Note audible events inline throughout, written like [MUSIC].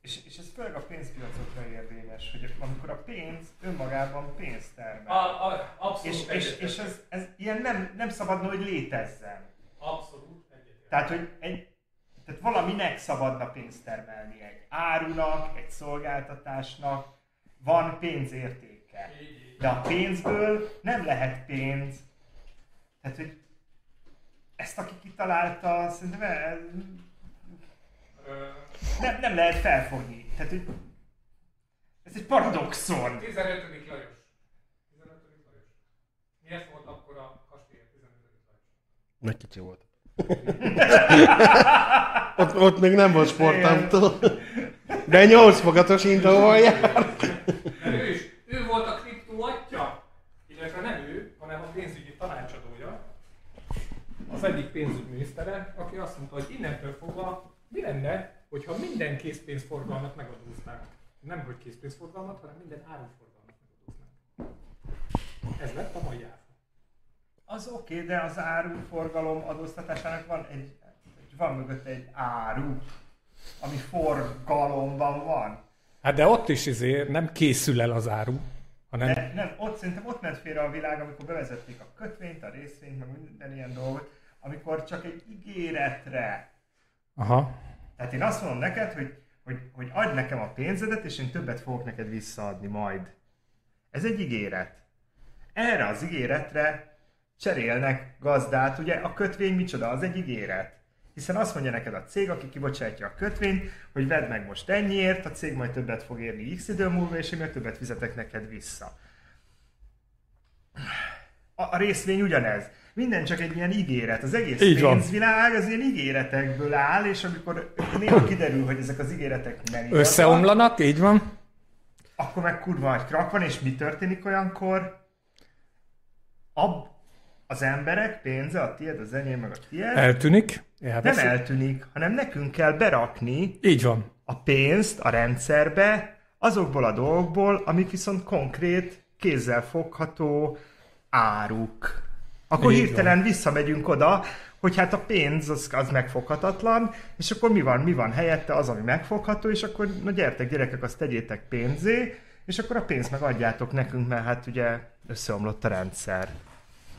és, és ez főleg a pénzpiacokra érvényes, hogy amikor a pénz önmagában pénzt termel. A, a, abszolút és, és, és ez, ez ilyen nem, nem szabadna, hogy létezzen. Abszolút egyetértek. Tehát, hogy egy, tehát valaminek szabadna pénzt termelni. Egy árunak, egy szolgáltatásnak van pénzértéke. De a pénzből nem lehet pénz. Tehát, hogy ezt aki kitalálta, szerintem Ö, nem, nem lehet felfogni. Tehát, hogy ez egy paradoxon. 15. Lajos. 15. Lajos. Miért volt akkor a kastély 15. Lajos? Meg kicsi volt. ott, ott még nem volt sportámtól. De 8 fogatos indóval jár. Ő is, ő volt a kriptó atya, illetve nem ő, hanem a pénzügyi tanácsadója, az egyik pénzügyminisztere, aki azt mondta, hogy innentől fogva mi lenne, hogyha minden készpénzforgalmat megadóznánk. Nem, hogy készpénzforgalmat, hanem minden áruforgalmat megadóznánk. Ez lett a mai áfa. Az oké, okay, de az áruforgalom adóztatásának van egy, van mögött egy áru, ami forgalomban van. Hát de ott is izé nem készül el az áru, hanem De nem, ott szerintem ott ment félre a világ, amikor bevezették a kötvényt, a részvényt, meg minden ilyen dolgot, amikor csak egy ígéretre. Aha. Tehát én azt mondom neked, hogy, hogy, hogy adj nekem a pénzedet, és én többet fogok neked visszaadni majd. Ez egy ígéret. Erre az ígéretre cserélnek gazdát, ugye a kötvény micsoda? Az egy ígéret. Hiszen azt mondja neked a cég, aki kibocsátja a kötvényt, hogy vedd meg most ennyiért, a cég majd többet fog érni x idő múlva, és én meg többet fizetek neked vissza. A, a részvény ugyanez. Minden csak egy ilyen ígéret. Az egész Így van. pénzvilág az ilyen ígéretekből áll, és amikor néha kiderül, hogy ezek az ígéretek nem igazak, összeomlanak, így van. akkor meg kurva nagy krak van, és mi történik olyankor? Ab, az emberek pénze, a tiéd, az enyém, meg a tiéd, Eltűnik. nem Elveszik. eltűnik, hanem nekünk kell berakni Így van. a pénzt a rendszerbe azokból a dolgokból, amik viszont konkrét, kézzel fogható áruk. Akkor Így hirtelen visszamegyünk oda, hogy hát a pénz az, az megfoghatatlan, és akkor mi van? Mi van helyette? Az, ami megfogható, és akkor na gyertek gyerekek, azt tegyétek pénzé, és akkor a pénzt meg adjátok nekünk, mert hát ugye összeomlott a rendszer.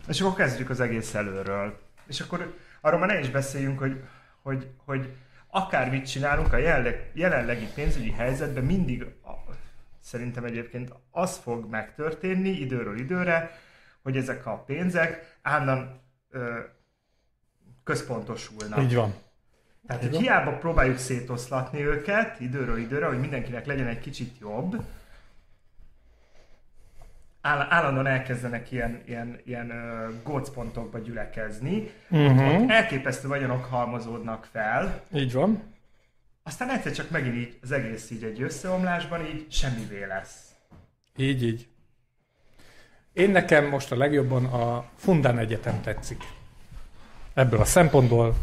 És akkor kezdjük az egész előről. És akkor arról már ne is beszéljünk, hogy, hogy, hogy akármit csinálunk a jelenleg, jelenlegi pénzügyi helyzetben, mindig a, szerintem egyébként az fog megtörténni időről időre, hogy ezek a pénzek állandóan ö, központosulnak. Így van. Tehát, hogy hiába próbáljuk szétoszlatni őket időről időre, hogy mindenkinek legyen egy kicsit jobb, áll- állandóan elkezdenek ilyen, ilyen, ilyen ö, gócpontokba gyülekezni, Uh-huh. elképesztő vagyonok halmozódnak fel, Így van. aztán egyszer csak megint így az egész így egy összeomlásban így semmivé lesz. Így, így. Én nekem most a legjobban a Fundán Egyetem tetszik. Ebből a szempontból,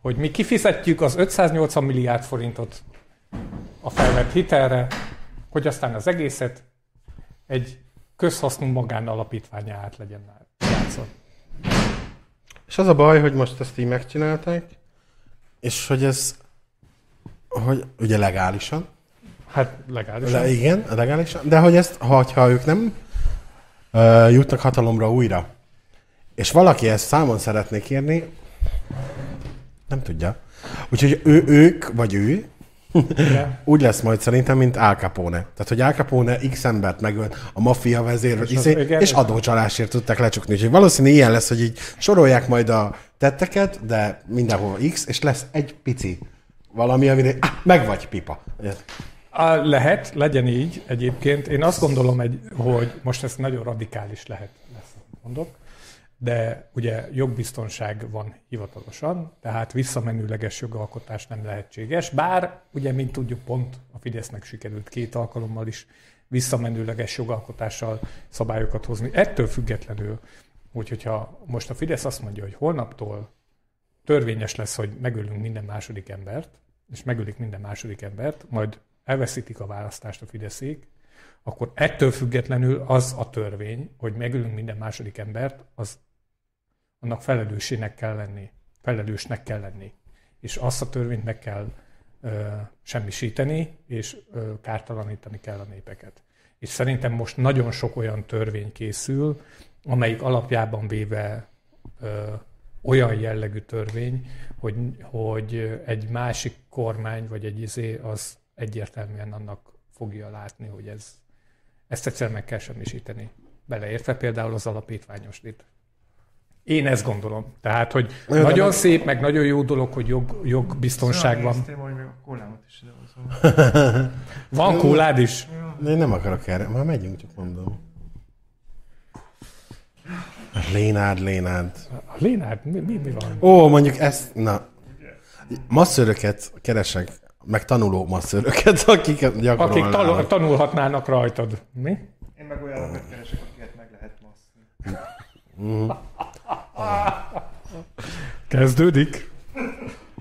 hogy mi kifizetjük az 580 milliárd forintot a felvett hitelre, hogy aztán az egészet egy közhasznú magánalapítványa át legyen játszva. És az a baj, hogy most ezt így megcsinálták, és hogy ez, hogy ugye legálisan, Hát legálisan. Le, igen, legálisan. De hogy ezt, ha, ha ők nem jutnak hatalomra újra, és valaki ezt számon szeretné kérni, nem tudja. Úgyhogy ő, ők, vagy ő, [LAUGHS] úgy lesz majd szerintem, mint Al Capone. Tehát, hogy Al Capone x embert megölt a maffia vezér, És izé, igen, és- adócsalásért tudták lecsukni. Úgyhogy valószínű ilyen lesz, hogy így sorolják majd a tetteket, de mindenhol X, és lesz egy pici valami, amire ah, meg vagy pipa. Á, Lehet, legyen így egyébként. Én azt gondolom, hogy most ez nagyon radikális lehet, ezt mondok, de ugye jogbiztonság van hivatalosan, tehát visszamenőleges jogalkotás nem lehetséges, bár ugye, mint tudjuk, pont a Fidesznek sikerült két alkalommal is visszamenőleges jogalkotással szabályokat hozni. Ettől függetlenül, hogy, hogyha most a Fidesz azt mondja, hogy holnaptól törvényes lesz, hogy megölünk minden második embert, és megölik minden második embert, majd elveszítik a választást a Fideszék, akkor ettől függetlenül az a törvény, hogy megölünk minden második embert, az annak felelőssének kell lenni, felelősnek kell lenni. És azt a törvényt meg kell ö, semmisíteni, és ö, kártalanítani kell a népeket. És szerintem most nagyon sok olyan törvény készül, amelyik alapjában véve ö, olyan jellegű törvény, hogy, hogy egy másik kormány vagy egy izé az egyértelműen annak fogja látni, hogy ez, ezt egyszerűen meg kell semmisíteni. Beleértve például az alapítványosdit. Én ezt gondolom. Tehát, hogy Nagyon nagyon szép, meg nagyon jó dolog, hogy jog, jogbiztonság van. Néztem, hogy még a kólámat is idehozom. [LAUGHS] Van kólád is? De én nem akarok erre. Már megyünk, csak mondom. Lénád, Lénád. A Lénárd, mi, mi, mi van? Ó, mondjuk ezt, na. Masszöröket keresek, meg tanuló masszöröket, akiket [LAUGHS] Akik gyakorolnának. tal- tanulhatnának rajtad. Mi? Én meg olyanokat keresek, akiket meg lehet masszni. [LAUGHS] Kezdődik.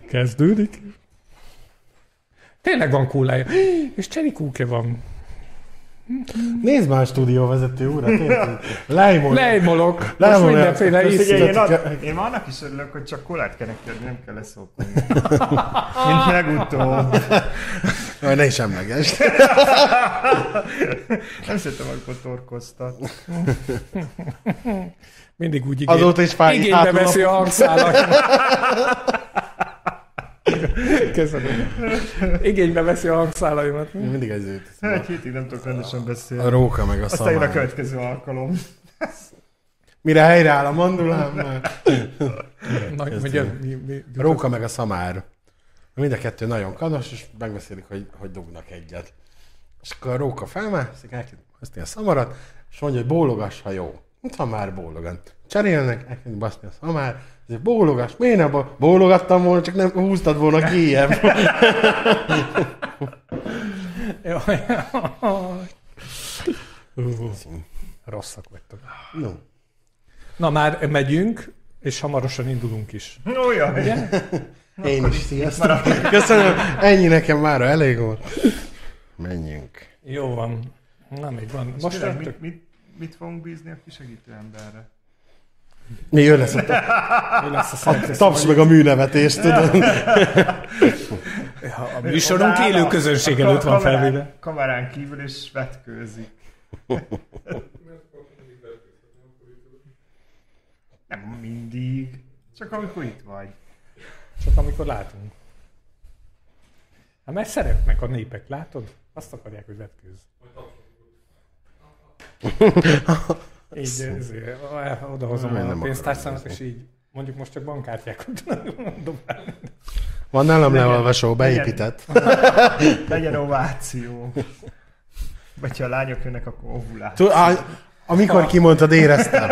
Kezdődik. Tényleg van kólája. És cserikúke van. Nézd már a stúdióvezető urat, érted? Lejmol. Lejmolok. Most mindenféle ízű. én, ad, én már annak is örülök, hogy csak kolát kell neked, nem kell leszopni. Mint [LAUGHS] legutóbb. Jaj, ne is emlegesd. [LAUGHS] Nem szeretem, amikor torkoztat. Mindig úgy igény, Azóta is fáj. igénybe veszi a- hangszálat. [LAUGHS] Köszönöm. Igénybe veszi a hangszálaimat. Én mindig ez jut. Egy hétig nem tudok rendesen A beszélni. róka meg a Aztán jön a szamár. következő alkalom. Mire helyreáll a mandulám, már. Na, ugye, mi, mi, A róka meg a szamár. Mind a kettő nagyon kanos, és megbeszélik, hogy, hogy dugnak egyet. És akkor a róka felmászik, elkezd baszni a szamarat, és mondja, hogy bólogass, ha jó. Mint ha már bólogan. Cserélnek, elkezd baszni a szamár, ezért bólogass, miért nem bo- bólogattam volna, csak nem húztad volna. Jaj. [LAUGHS] Ú, Rosszak vagytok. no. Na már megyünk, és hamarosan indulunk is. Olyan. Ugye? Én is, sziasztok. Köszönöm, ennyi nekem már elég volt. Menjünk. Jó van. Na, még van. Most mit, mit, mit fogunk bízni a kisegítő emberre? Mi jön lesz a ta- [LAUGHS] mi lesz a szerkesztő? taps meg a műnevetést, tudod? A műsorunk élő közönség előtt van felvéve. Kamerán kívül is vetkőzik. [LAUGHS] Nem mindig. Csak amikor itt vagy. Csak amikor látunk. Hát mert szeretnek a népek, látod? Azt akarják, hogy vetkőz. Így ezért, odahozom Nem a pénztárcámat, nézni. és így mondjuk most csak bankkártyákat [LAUGHS] mondom rá. Van nálam leolvasó, beépített. [LAUGHS] Legyen ováció. Vagy ha a lányok jönnek, akkor ovuláció. Tu- á, amikor kimondtad, éreztem.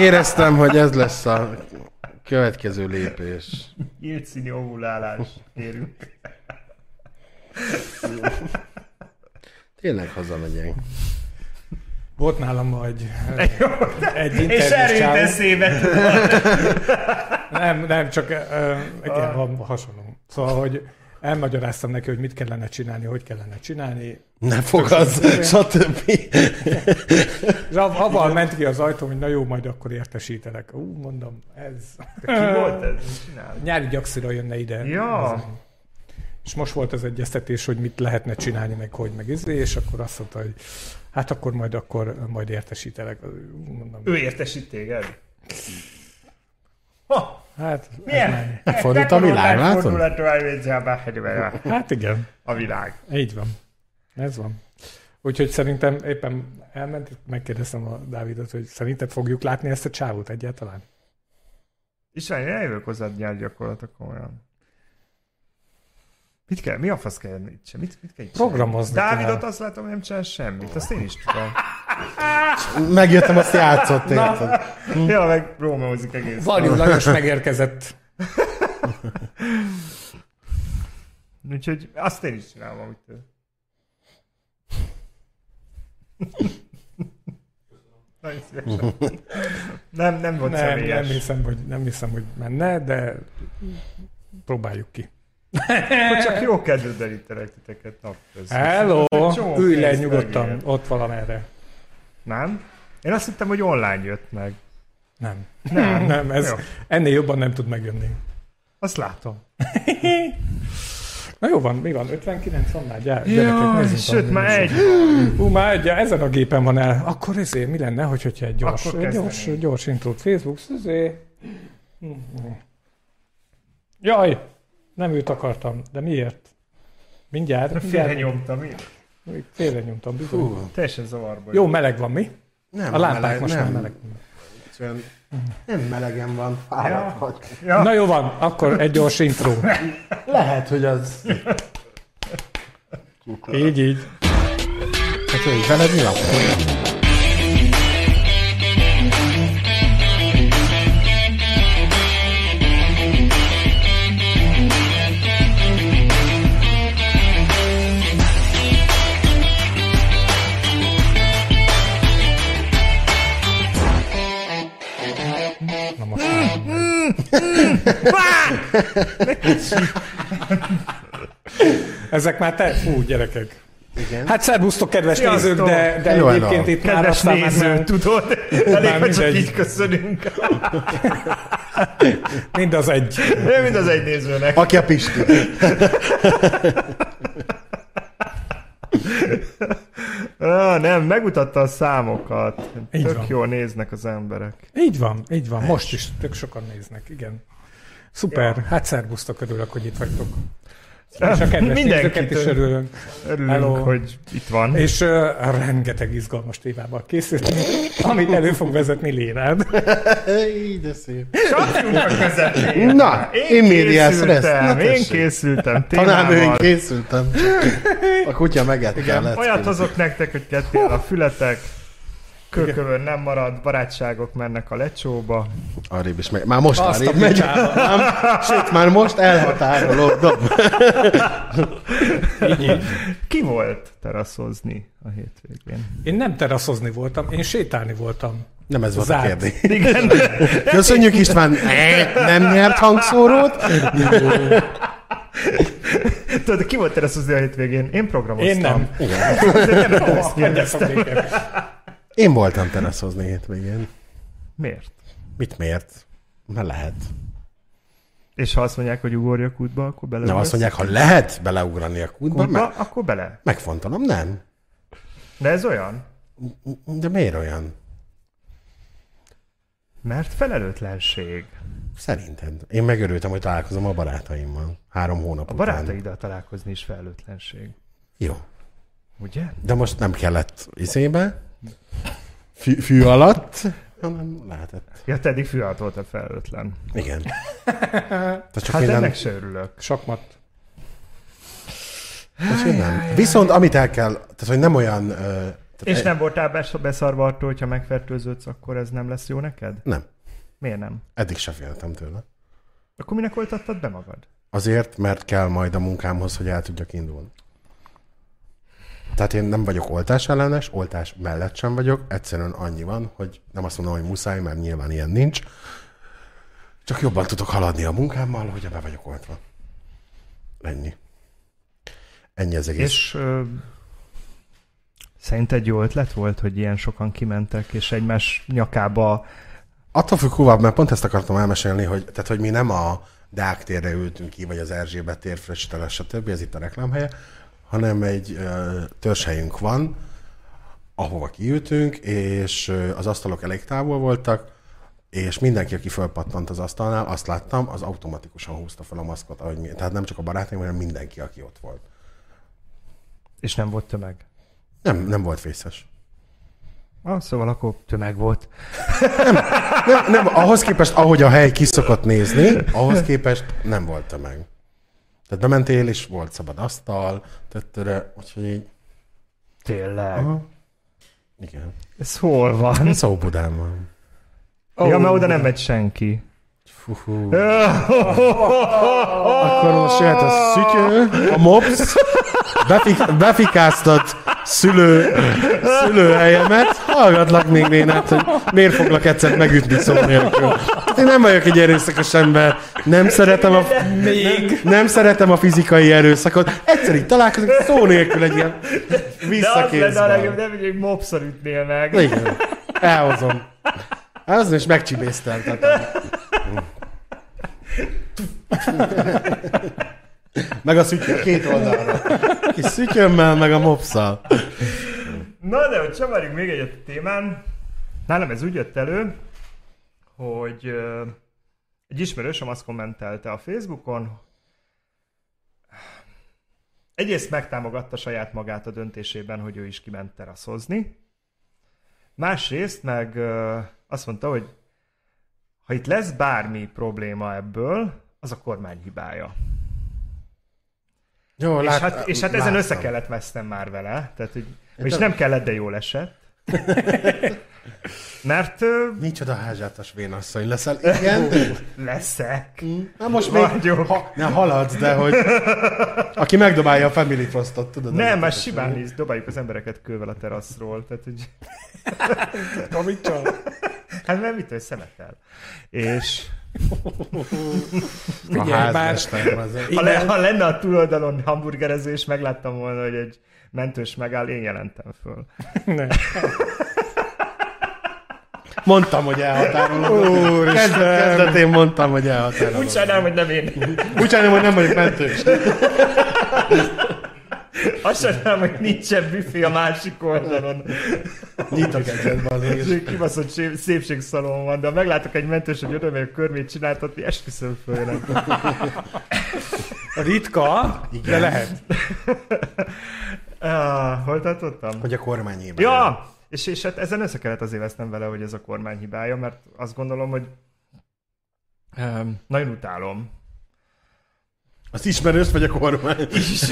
Éreztem, hogy ez lesz a következő lépés. Nyílt színi ovulálás. Érünk. Tényleg hazamegyek. Volt nálam egy, [LAUGHS] egy És erőt csávó. eszébe. [LAUGHS] Nem, nem, csak igen, van hasonló. Szóval, hogy elmagyaráztam neki, hogy mit kellene csinálni, hogy kellene csinálni. Ne fogadsz, [LAUGHS] stb. És av- avval ment ki az ajtó, hogy na jó, majd akkor értesítelek. Ú, mondom, ez... Ki volt ez? Nyári gyakszira jönne ide. Ja. Ez- És most volt az egyeztetés, hogy mit lehetne csinálni, meg hogy, meg izé, és akkor azt mondta, hogy hát akkor majd akkor majd értesítelek. Mondom, Ő értesít téged? Ha, hát, milyen? már- Megfordult a világ, látod? Hát igen, a világ. így van. Ez van. Úgyhogy szerintem éppen elment, megkérdeztem a Dávidot, hogy szerinted fogjuk látni ezt a csávót egyáltalán? István, én eljövök hozzád nyár gyakorlatok komolyan. Mit kell? Mi a fasz kell itt sem? Mit, mit kell Programozni csinálni? kell. Dávidot azt látom, hogy nem csinál semmit. Azt én is tudom. Megjöttem, azt játszott, érted? Ja, meg rómózik egész. Varjú Lajos megérkezett. [LAUGHS] Úgyhogy azt én is csinálom, amit ő. [LAUGHS] Nem, nem volt Nem, nem, személyes. hiszem, hogy, nem hiszem, hogy menne, de próbáljuk ki. Akkor csak jó kedved elítelek titeket nap közben. Hello! Ülj le nyugodtan, megér. ott valamerre. Nem? Én azt hittem, hogy online jött meg. Nem. Nem. [LAUGHS] Nem, ez Jó. ennél jobban nem tud megjönni. Azt látom. [LAUGHS] Na jó van, mi van? 59 van már? Gyere, gyerekek, nézzünk sőt, már egy. műsort. Ú, már egy, ezen a gépen van el. Akkor ezért mi lenne, hogy, hogyha egy gyors, gyors, gyors intrót Facebook, ezért... Jaj, nem őt akartam, de miért? Mindjárt, Félre mindjárt. nyomtam, mi? Félre nyomtam, bizony. Hú, Teljesen zavarba. Jó, meleg van, mi? nem, A lámpák meleg, most nem, már meleg. Egyszerűen Nem melegen van, fáradt vagy. Ja. Na jó van, akkor egy gyors intro. Lehet, hogy az... Így, így. Hát, hogy veled mi van? [LAUGHS] Ezek már te... Fú, gyerekek. Igen. Hát szervusztok, kedves Sziasztok! nézők, de, de Hello, egyébként hello. itt már Kedves aztán már néző, nem, tudod? Elég, Már hogy csak így köszönünk. [LAUGHS] mind az egy. Én mind az egy nézőnek. Aki a Pisti. [LAUGHS] Ah, nem, megmutatta a számokat. Így Tök van. jól néznek az emberek. Így van, így van. Most is tök sokan néznek, igen. Szuper, hát szervusztok, örülök, hogy itt vagytok. És a kedves Mindenkitől. nézőket is örülünk. Örülünk, Hello. hogy itt van. És uh, rengeteg izgalmas témával készültünk, amit elő fog vezetni Lénád. [LAUGHS] Így, de szép. közepén. Na, medias res. készültem, én készültem Tanám én készültem. A kutya leckét. Olyat hozok nektek, hogy kettél a fületek, kőkövön nem marad, barátságok mennek a lecsóba. Arrébb is megy. Már most Azt a arrébb megy. Nem, Sőt, már most elhatárolódom. Ki volt teraszozni a hétvégén? Én nem teraszozni voltam, én sétálni voltam. Nem ez volt Zárt. a kérdés. [LAUGHS] Igen, Köszönjük István. Nem nyert hangszórót. tudod, ki volt teraszozni a hétvégén? Én programoztam. Én nem. Ezért nem tudom, ezt Hagyjatok kérdeztem. békén. Én voltam teraszozni hétvégén. Miért? Mit miért? Mert lehet. És ha azt mondják, hogy ugorjak útba, akkor bele. Nem azt mondják, ha lehet beleugrani a kútba, útba, meg, akkor bele. megfontolom, nem. De ez olyan, De miért olyan? mert felelőtlenség. Szerinted. Én megörültem, hogy találkozom a barátaimmal. Három hónap A után. barátaiddal találkozni is felelőtlenség. Jó. Ugye? De most nem kellett izébe, fű, fű alatt, hanem lehetett. Ja, te eddig fű alatt voltál felelőtlen. Igen. [LAUGHS] Tehát csak Hát minden... ennek se örülök. Sakmat. Úgyhogy nem. Viszont amit el kell, tehát hogy nem olyan... Tehát És nem voltál bes- beszarva attól, hogyha megfertőződsz, akkor ez nem lesz jó neked? Nem. Miért nem? Eddig se féltem tőle. Akkor minek oltattad be magad? Azért, mert kell majd a munkámhoz, hogy el tudjak indulni. Tehát én nem vagyok oltás ellenes, oltás mellett sem vagyok, egyszerűen annyi van, hogy nem azt mondom, hogy muszáj, mert nyilván ilyen nincs. Csak jobban tudok haladni a munkámmal, hogyha be vagyok oltva. Ennyi. Ennyi az egész. És ö, szerinted jó ötlet volt, hogy ilyen sokan kimentek, és egymás nyakába Attól függ hova, mert pont ezt akartam elmesélni, hogy, tehát, hogy mi nem a Deák térre ültünk ki, vagy az Erzsébet tér, stb. Ez itt a reklámhelye, hanem egy törzshelyünk van, ahova kiültünk, és az asztalok elég távol voltak, és mindenki, aki fölpattant az asztalnál, azt láttam, az automatikusan húzta fel a maszkot, ahogy mi, tehát nem csak a barátaim, hanem mindenki, aki ott volt. és nem volt tömeg. Nem, nem volt vészes. Ah, szóval akkor tömeg volt. Nem, nem, ahhoz képest, ahogy a hely kiszokott nézni, ahhoz képest nem volt tömeg. Tehát bementél, és volt szabad asztal, töttöre, úgyhogy így, Tényleg. aha, igen. Ez hol van? Szóbudán van. Oh. Ja, mert oda nem megy senki. Fú. [LAUGHS] Akkor most jöhet a szütyő, a mops, befik, befikáztat szülő, szülőhelyemet, hallgatlak még Lénát, hogy miért foglak egyszer megütni szó nélkül. Én nem vagyok egy erőszakos ember, nem szeretem a, Még. nem, nem szeretem a fizikai erőszakot. Egyszer így találkozunk szó nélkül egy ilyen De az lenne a visszakézben. legjobb, nem, hogy egy mopszor ütnél meg. Igen, elhozom. Az is megcsibészteltetem. [LAUGHS] Meg a szütyő két oldalra. Kis szütyömmel, meg a mopszal. Na de, hogy csavarjunk még egyet a témán, nálam ez úgy jött elő, hogy egy ismerősöm azt kommentelte a Facebookon, egyrészt megtámogatta saját magát a döntésében, hogy ő is kiment teraszozni, másrészt meg azt mondta, hogy ha itt lesz bármi probléma ebből, az a kormány hibája. Jó, És lát, hát, és hát ezen láttam. össze kellett vesztem már vele, tehát hogy, és nem kellett, de jól esett. [LAUGHS] Mert ö, Micsoda házsátas vénasszony leszel. Igen? leszek. Na most még Vagyok. ha, ne haladsz, de hogy aki megdobálja a Family Frostot, tudod? Nem, a- simán is dobáljuk az embereket kővel a teraszról. Tehát, hogy, Kamicsa. hát mert mit, hogy szemetel. És Figyelj már. ha, le, ha lenne a túloldalon hamburgerező, és megláttam volna, hogy egy mentős megáll, én jelentem föl. Ne. Mondtam, hogy elhatárolom. Kezdet, kezdetén mondtam, hogy elhatárolom. Úgy sajnálom, hogy nem én. Úgy sajnálom, hogy nem vagyok mentős. Azt sajnálom, hogy nincsen büfé a másik oldalon. Egyet, balé. Ez egy kibaszott sé- szépségszalon van, de ha meglátok egy mentős, hogy oda a körmét csináltatni, esküszöm följönnek. Ritka, de lehet. [LAUGHS] Ah, hol tartottam? Hogy a kormány hibája. Ja! És, és hát ezen össze kellett azért vesznem vele, hogy ez a kormány hibája, mert azt gondolom, hogy um, nagyon utálom. Az ismerős vagy a kormány? Is.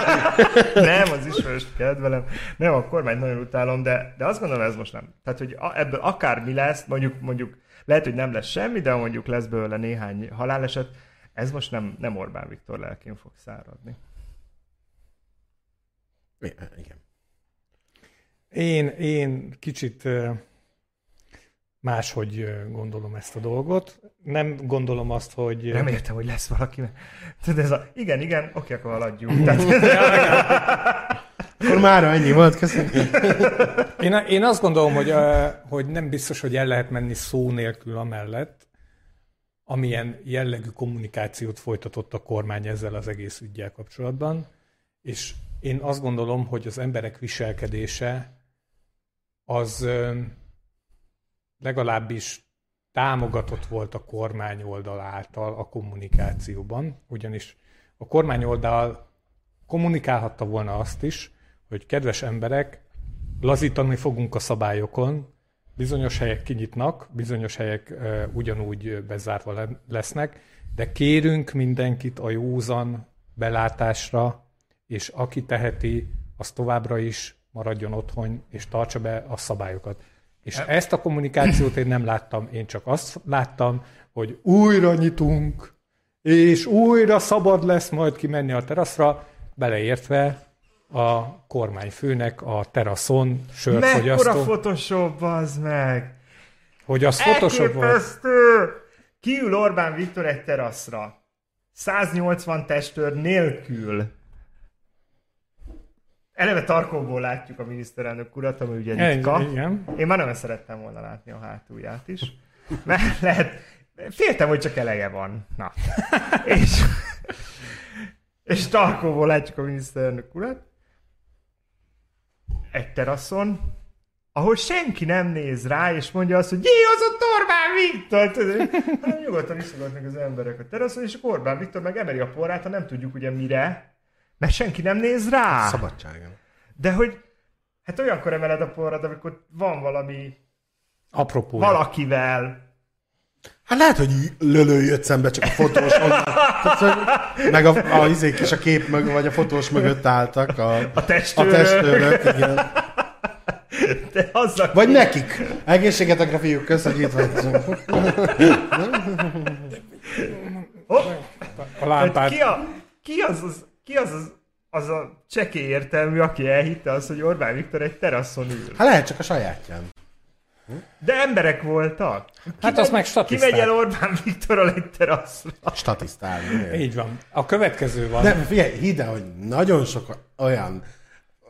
[LAUGHS] nem, az ismerőst kedvelem. Nem, a kormány nagyon utálom, de, de azt gondolom, ez most nem. Tehát, hogy a, ebből akármi lesz, mondjuk, mondjuk lehet, hogy nem lesz semmi, de mondjuk lesz belőle néhány haláleset, ez most nem, nem Orbán Viktor lelkén fog száradni. Igen. Én, én kicsit máshogy gondolom ezt a dolgot. Nem gondolom azt, hogy... Nem értem, hogy lesz valaki. Tudod, ez a, igen, igen, oké, akkor haladjunk. [LAUGHS] Tehát, Akkor már ennyi volt, köszönöm. Én, én azt gondolom, hogy, hogy nem biztos, hogy el lehet menni szó nélkül amellett, amilyen jellegű kommunikációt folytatott a kormány ezzel az egész ügyel kapcsolatban, és én azt gondolom, hogy az emberek viselkedése az legalábbis támogatott volt a kormány oldal által a kommunikációban, ugyanis a kormány oldal kommunikálhatta volna azt is, hogy kedves emberek, lazítani fogunk a szabályokon, bizonyos helyek kinyitnak, bizonyos helyek uh, ugyanúgy bezárva le- lesznek, de kérünk mindenkit a józan belátásra, és aki teheti, az továbbra is maradjon otthon, és tartsa be a szabályokat. És ezt a kommunikációt én nem láttam, én csak azt láttam, hogy újra nyitunk, és újra szabad lesz majd kimenni a teraszra, beleértve a kormányfőnek a teraszon sört mekkora Photoshop, az meg! hogy az Photoshop volt. Kiül Orbán Viktor egy teraszra. 180 testőr nélkül. Eleve tarkóból látjuk a miniszterelnök urat, ami ugye ritka. Igen. Én már nem szerettem volna látni a hátulját is. Mert lehet, féltem, hogy csak eleje van. Na. és, és tarkóból látjuk a miniszterelnök urat. Egy teraszon, ahol senki nem néz rá, és mondja azt, hogy jé, az ott Orbán Viktor! Hanem nyugodtan iszogatnak az emberek a teraszon, és akkor Orbán Viktor meg emeli a porrát, ha nem tudjuk ugye mire, mert senki nem néz rá. Szabadságon. De hogy, hát olyankor emeled a porrad, amikor van valami Apropó. valakivel. Hát lehet, hogy lölő jött szembe csak a fotós. [LAUGHS] Tehát, meg a, a izék is a kép mögött, vagy a fotós mögött álltak. A, A a testőrök. testőrök, igen. De azzal Vagy nekik. Egészségetekre fiúk, köszönjük. Hopp, A hogy lámpát. ki, a, ki az, az, ki az, az, az a csekély értelmű, aki elhitte azt, hogy Orbán Viktor egy teraszon ül. Hát lehet csak a sajátján. De emberek voltak. Ki Hát azt meg Ki statiszták. megy el Orbán Viktorral egy teraszra? Statisztálni. Így van. A következő van. De figyelj, hidd el, hogy nagyon sok olyan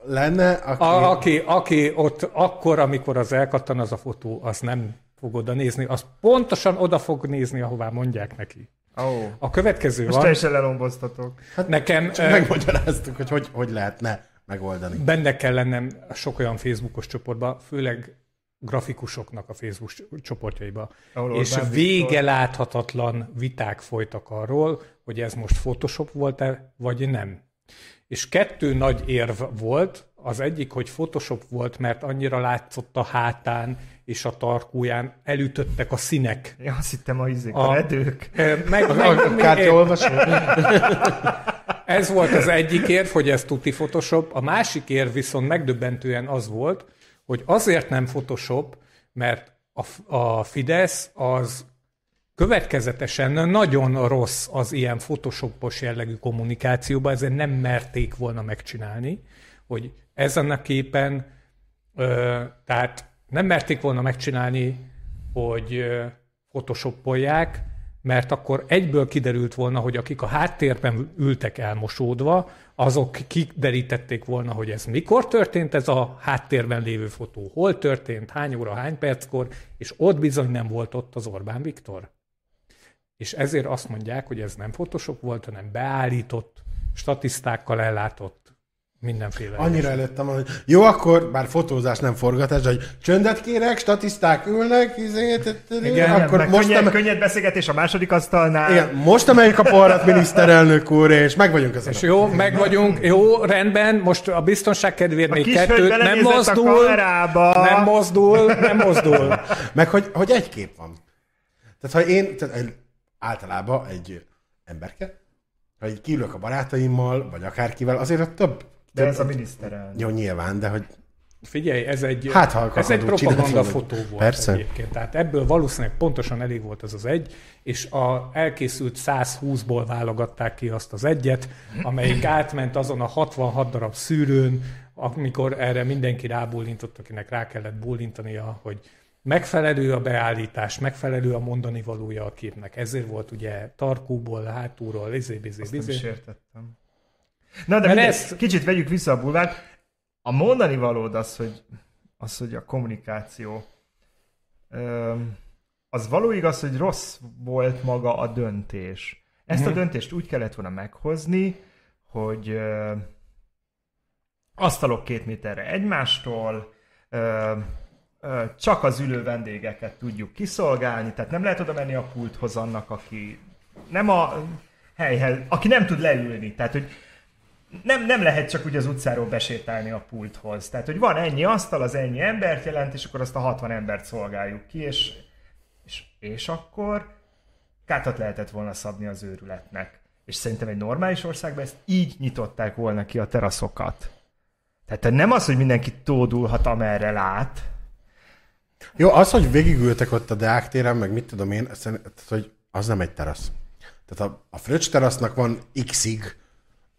lenne, aki... A, aki, aki ott akkor, amikor az elkattan az a fotó, az nem fog oda nézni, az pontosan oda fog nézni, ahová mondják neki. Ó, A következő most van, teljesen lelomboztatok. nekem Csak ö, megmagyaráztuk, hogy, hogy hogy lehetne megoldani. benne kell lennem sok olyan Facebookos csoportba, főleg grafikusoknak a Facebook csoportjaiba. Ahol és Orbán vége Viktor- láthatatlan viták folytak arról, hogy ez most Photoshop volt-e, vagy nem. És kettő nagy érv volt. Az egyik, hogy Photoshop volt, mert annyira látszott a hátán és a tarkóján, elütöttek a színek. Ja, azt hittem a izék, a, A- redők. Ö, Meg, A meg, kártyaolvasó? [LAUGHS] ez volt az egyik érv, hogy ez tuti Photoshop. A másik érv viszont megdöbbentően az volt, hogy azért nem Photoshop, mert a, a Fidesz az következetesen nagyon rossz az ilyen photoshopos jellegű kommunikációban, ezért nem merték volna megcsinálni, hogy ezen a képen, ö, tehát nem merték volna megcsinálni, hogy photoshopolják, mert akkor egyből kiderült volna, hogy akik a háttérben ültek elmosódva, azok kiderítették volna, hogy ez mikor történt ez a háttérben lévő fotó, hol történt, hány óra, hány perckor, és ott bizony nem volt ott az Orbán Viktor. És ezért azt mondják, hogy ez nem Photoshop volt, hanem beállított, statisztákkal ellátott mindenféle. Annyira előttem, hogy jó, akkor bár fotózás nem forgatás, de hogy csöndet kérek, statiszták ülnek, izét, Igen, akkor Meg most, könnyed, em- könnyed beszélgetés a második asztalnál. igen, most emeljük a parrat, miniszterelnök úr, és meg vagyunk ezen. És jó, meg vagyunk, jó, rendben, most a biztonság kedvéért A még kettőt, nem mozdul, kamerába. nem mozdul, nem mozdul. [LAUGHS] Meg hogy, hogy egy kép van. Tehát, ha én tehát általában egy emberke, ha így kiülök a barátaimmal, vagy akárkivel, azért a több... De ez a miniszterelnök. Jó, nyilván, de hogy Figyelj, ez egy, Hát, ha ez egy propaganda fotó volt Persze. egyébként. Tehát ebből valószínűleg pontosan elég volt az az egy, és a elkészült 120-ból válogatták ki azt az egyet, amelyik [CLEARS THROAT] átment azon a 66 darab szűrőn, amikor erre mindenki rábólintott, akinek rá kellett bólintania, hogy megfelelő a beállítás, megfelelő a mondani valója a képnek. Ezért volt ugye tarkóból, hátulról, izé, bizé, Azt nem is értettem. Na de mindegy, ez- kicsit vegyük vissza a bulvát. A mondani valód az, hogy, az, hogy a kommunikáció, az való igaz, hogy rossz volt maga a döntés. Ezt Mhm. a döntést úgy kellett volna meghozni, hogy ö, asztalok két méterre egymástól, ö, ö, csak az ülő vendégeket tudjuk kiszolgálni, tehát nem lehet oda menni a pulthoz annak, aki nem a helyhez, aki nem tud leülni. Tehát, hogy nem, nem lehet csak úgy az utcáról besétálni a pulthoz. Tehát, hogy van ennyi asztal, az ennyi embert jelent, és akkor azt a 60 embert szolgáljuk ki, és, és, és akkor kátat lehetett volna szabni az őrületnek. És szerintem egy normális országban ezt így nyitották volna ki a teraszokat. Tehát nem az, hogy mindenki tódulhat, amerre lát. Jó, az, hogy végigültek ott a Deák téren, meg mit tudom én, tehát, hogy az nem egy terasz. Tehát a, a Fröccs terasznak van x-ig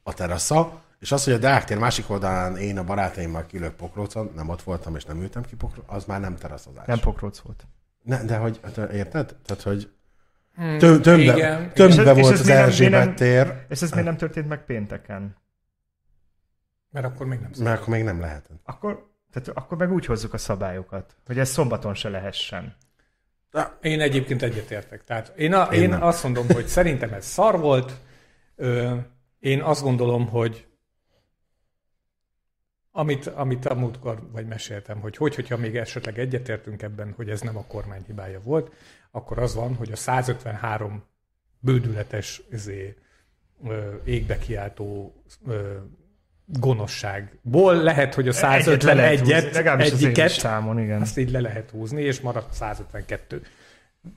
a terasza, és az, hogy a Deák tér másik oldalán én a barátaimmal kilök pokrócon, nem ott voltam és nem ültem ki pokrócon, az már nem teraszozás. Nem pokróc volt. Ne, de hogy, te érted? Tehát, hogy töm, tömbe, igen. És tömbe és volt ez az Erzsébet tér, És ez miért nem történt meg pénteken? Mert akkor még nem mert akkor még nem lehetett. Akkor, tehát akkor meg úgy hozzuk a szabályokat, hogy ez szombaton se lehessen. Én egyébként egyetértek. Tehát én, a, Én én, nem. azt mondom, hogy szerintem ez szar volt. Ö, én azt gondolom, hogy amit, amit a múltkor vagy meséltem, hogy hogy, hogyha még esetleg egyetértünk ebben, hogy ez nem a kormány hibája volt, akkor az van, hogy a 153 bődületes izé, ö, égbe kiáltó ö, gonoszságból lehet, hogy a Egyet le lehet húzni, 151-et, legalábbis az egyiket, számon, igen. azt így le lehet húzni, és maradt 152.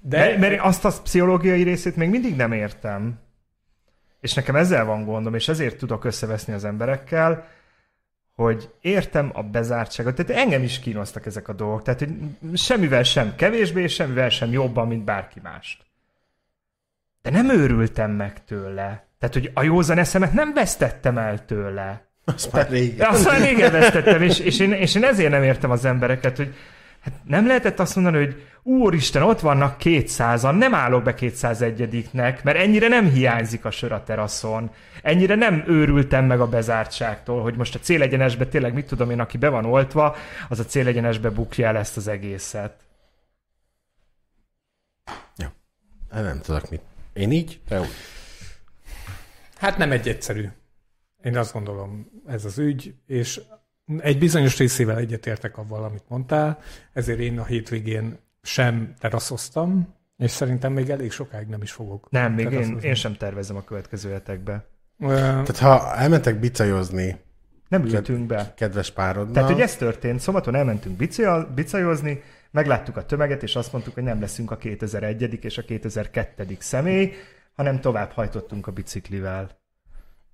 De, De, mert azt a pszichológiai részét még mindig nem értem. És nekem ezzel van gondom, és ezért tudok összeveszni az emberekkel, hogy értem a bezártságot. Tehát engem is kínoztak ezek a dolgok. Tehát hogy semmivel sem kevésbé, és semmivel sem jobban, mint bárki mást. De nem őrültem meg tőle. Tehát, hogy a józan eszemet nem vesztettem el tőle. Az már régen. azt már régen vesztettem, és, és, én, és én ezért nem értem az embereket, hogy hát nem lehetett azt mondani, hogy úristen, ott vannak 200-an, nem állok be 201-nek, mert ennyire nem hiányzik a sör a teraszon. Ennyire nem őrültem meg a bezártságtól, hogy most a célegyenesbe tényleg, mit tudom én, aki be van oltva, az a célegyenesbe bukja el ezt az egészet. Ja. Nem tudok mit. Én így, te úgy. Hát nem egy egyszerű. Én azt gondolom, ez az ügy, és egy bizonyos részével egyetértek avval, amit mondtál, ezért én a hétvégén sem teraszoztam, és szerintem még elég sokáig nem is fogok. Nem, még én, én sem tervezem a következő hetekbe. Tehát ha elmentek bicajozni Nem ültünk be. kedves párodnal, Tehát, hogy ez történt, szombaton elmentünk bicajozni, megláttuk a tömeget, és azt mondtuk, hogy nem leszünk a 2001. és a 2002. személy, hanem tovább hajtottunk a biciklivel.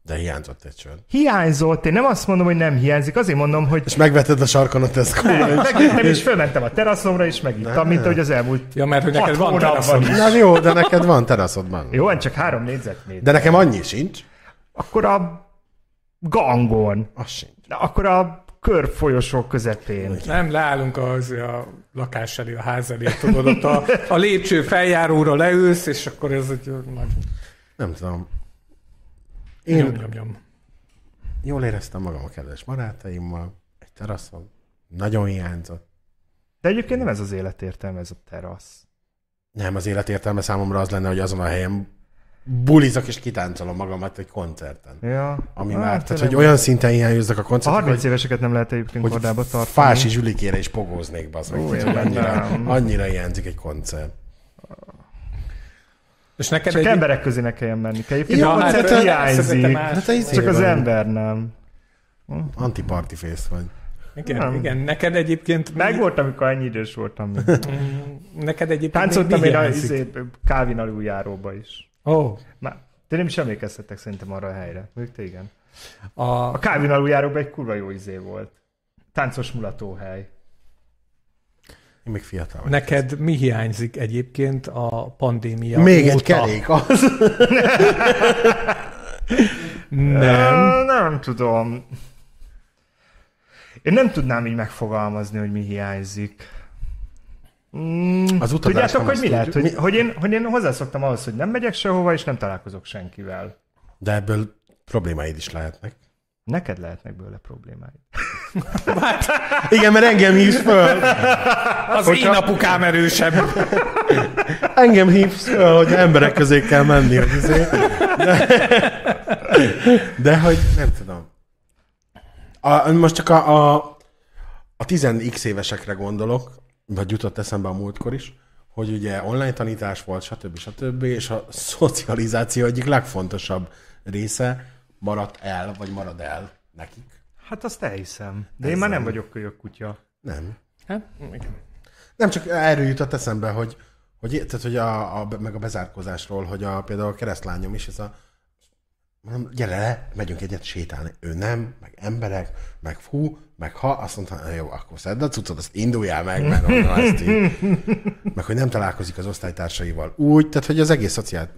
De hiányzott egy csőd. Hiányzott, én nem azt mondom, hogy nem hiányzik, azért mondom, hogy És megvetted a sarkon a tesco [LAUGHS] megvettem, és fölmentem a teraszomra, és megittam, mint ahogy az elmúlt ja, mert hogy neked van teraszod. is. Na jó, de neked van teraszodban. Jó, hát csak három négyzetméter. De nekem annyi sincs. Akkor a gangon, Az sincs. akkor a körfolyosó közepén. Nem, leállunk az, a lakás elé, a ház elé, tudod, ott a, a lépcső feljáróra leülsz, és akkor ez egy nagy Nem tudom. Nyom, Én nyom, nyom. jól éreztem magam a kedves barátaimmal, egy teraszon. Nagyon hiányzott. De egyébként nem ez az élet értelme, ez a terasz. Nem, az élet értelme számomra az lenne, hogy azon a helyen bulizok és kitáncolom magamat egy koncerten. Ja. Ami Hát, már, tehát hogy olyan szinten hiányoznak a A koncertek, 30 hogy, éveseket nem lehet egyébként hogy kordába tartani. Fási Zsulikére is pogóznék, bazd meg. Annyira, annyira hiányzik egy koncert. És neked Csak egy... emberek közé ne kelljen menni. Egyébként Jó, a hát te- hiányzik. Hát izé Csak az ember nem. Anti-party face vagy. Igen, Nem. igen, neked egyébként... mi- Meg voltam, amikor ennyi idős voltam. még. Mm, Neked egyébként Táncoltam mi én a izé, Kávin aluljáróba is. Ó, Már, te nem is emlékeztetek szerintem arra a helyre. Mondjuk te igen. a, A Kávin aluljáróban egy kurva jó izé volt. Táncos mulatóhely. Én még fiatal vagyok. neked mi hiányzik egyébként a pandémia Még óta? egy kerék, az. [LAUGHS] Nem. Nem tudom. Én nem tudnám így megfogalmazni, hogy mi hiányzik. Mm, Az Tudjátok, hogy mi lehet? Hogy, Mi- hogy, én, hogy én hozzászoktam ahhoz, hogy nem megyek sehova, és nem találkozok senkivel. De ebből problémáid is lehetnek. Neked lehetnek belőle problémáid. [LAUGHS] Igen, mert engem hívsz föl. Az én apukám erősebb. Engem hívsz föl, hogy emberek közé kell menni. Hogy azért. De, de hogy nem tudom. A, most csak a, a, a 10x évesekre gondolok, vagy jutott eszembe a múltkor is, hogy ugye online tanítás volt, stb. stb. és a szocializáció egyik legfontosabb része maradt el, vagy marad el nekik. Hát azt elhiszem. De én már nem vagyok kölyök kutya. Nem. Hát, igen. Nem, csak erről jutott eszembe, hogy, hogy, tehát, hogy a, a, meg a bezárkózásról, hogy a, például a keresztlányom is, ez a mondom, gyere le, megyünk egyet sétálni. Ő nem, meg emberek, meg fú, meg ha, azt mondta, "Na jó, akkor szedd a cuccot, azt induljál meg, mert mondom, ezt így. Meg hogy nem találkozik az osztálytársaival. Úgy, tehát hogy az egész szociál,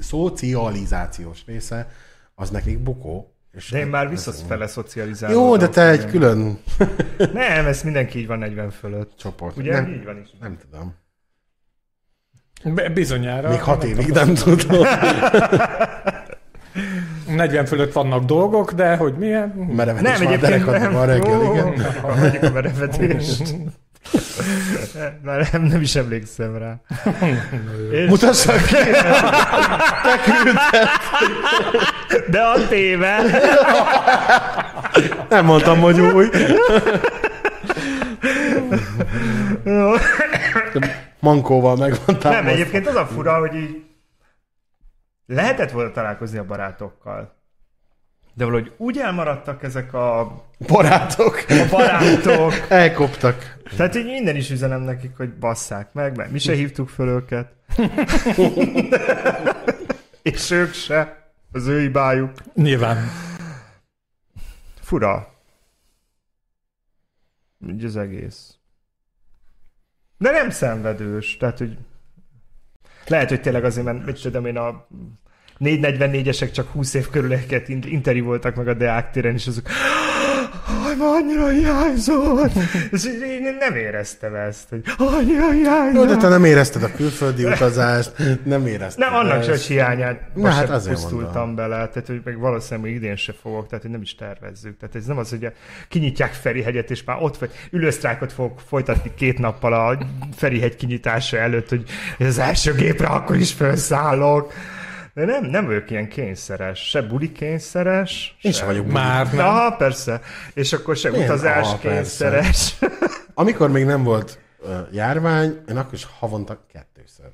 szocializációs része, az nekik bukó. És De én már visszafele szocializálom. Jó, de te egy külön [LAUGHS] Nem, ez mindenki így van 40 fölött. csoport. Ugye? Nem, Így van is. nem tudom. Be- Bizonyára. Még hat évig nem tudom. [LAUGHS] 40 fölött vannak dolgok, de hogy milyen? Merevedés Nem, már egyébként nem. van reggel, igen. Hagyjuk a merevedést. [LAUGHS] [LAUGHS] Már nem, nem is emlékszem rá. [LAUGHS] És, Mutassad ki! [LAUGHS] de a téve. Nem mondtam, hogy új. Mankóval meg van Nem, támasztva. egyébként az a fura, hogy így lehetett volna találkozni a barátokkal. De valahogy úgy elmaradtak ezek a, Barátok. a barátok. [LAUGHS] Elkoptak. Tehát így minden is üzenem nekik, hogy basszák meg, mert mi se hívtuk föl őket. [LAUGHS] És ők se. Az ő hibájuk. Nyilván. Fura. Így az egész. De nem szenvedős, tehát, hogy lehet, hogy tényleg azért, mert mit tudom én, a 444-esek csak 20 év körülieket interjú voltak meg a Deák téren, és azok ma annyira hiányzott. [LAUGHS] És én nem éreztem ezt, hogy annyira hiányzott. de te nem érezted a külföldi utazást, nem érezted. Nem, annak se, hiányát Na, hát azért pusztultam mondom. bele, tehát hogy meg valószínűleg idén se fogok, tehát hogy nem is tervezzük. Tehát ez nem az, hogy kinyitják Ferihegyet, és már ott vagy, ülősztrákot fogok folytatni két nappal a Ferihegy kinyitása előtt, hogy az első gépre akkor is felszállok. De nem, nem vagyok ilyen kényszeres, se buli kényszeres, Én se- sem vagyok Már nem. Aha, persze. És akkor se Milyen? utazás Aha, persze. kényszeres. [LAUGHS] Amikor még nem volt uh, járvány, én akkor is havonta kettőször.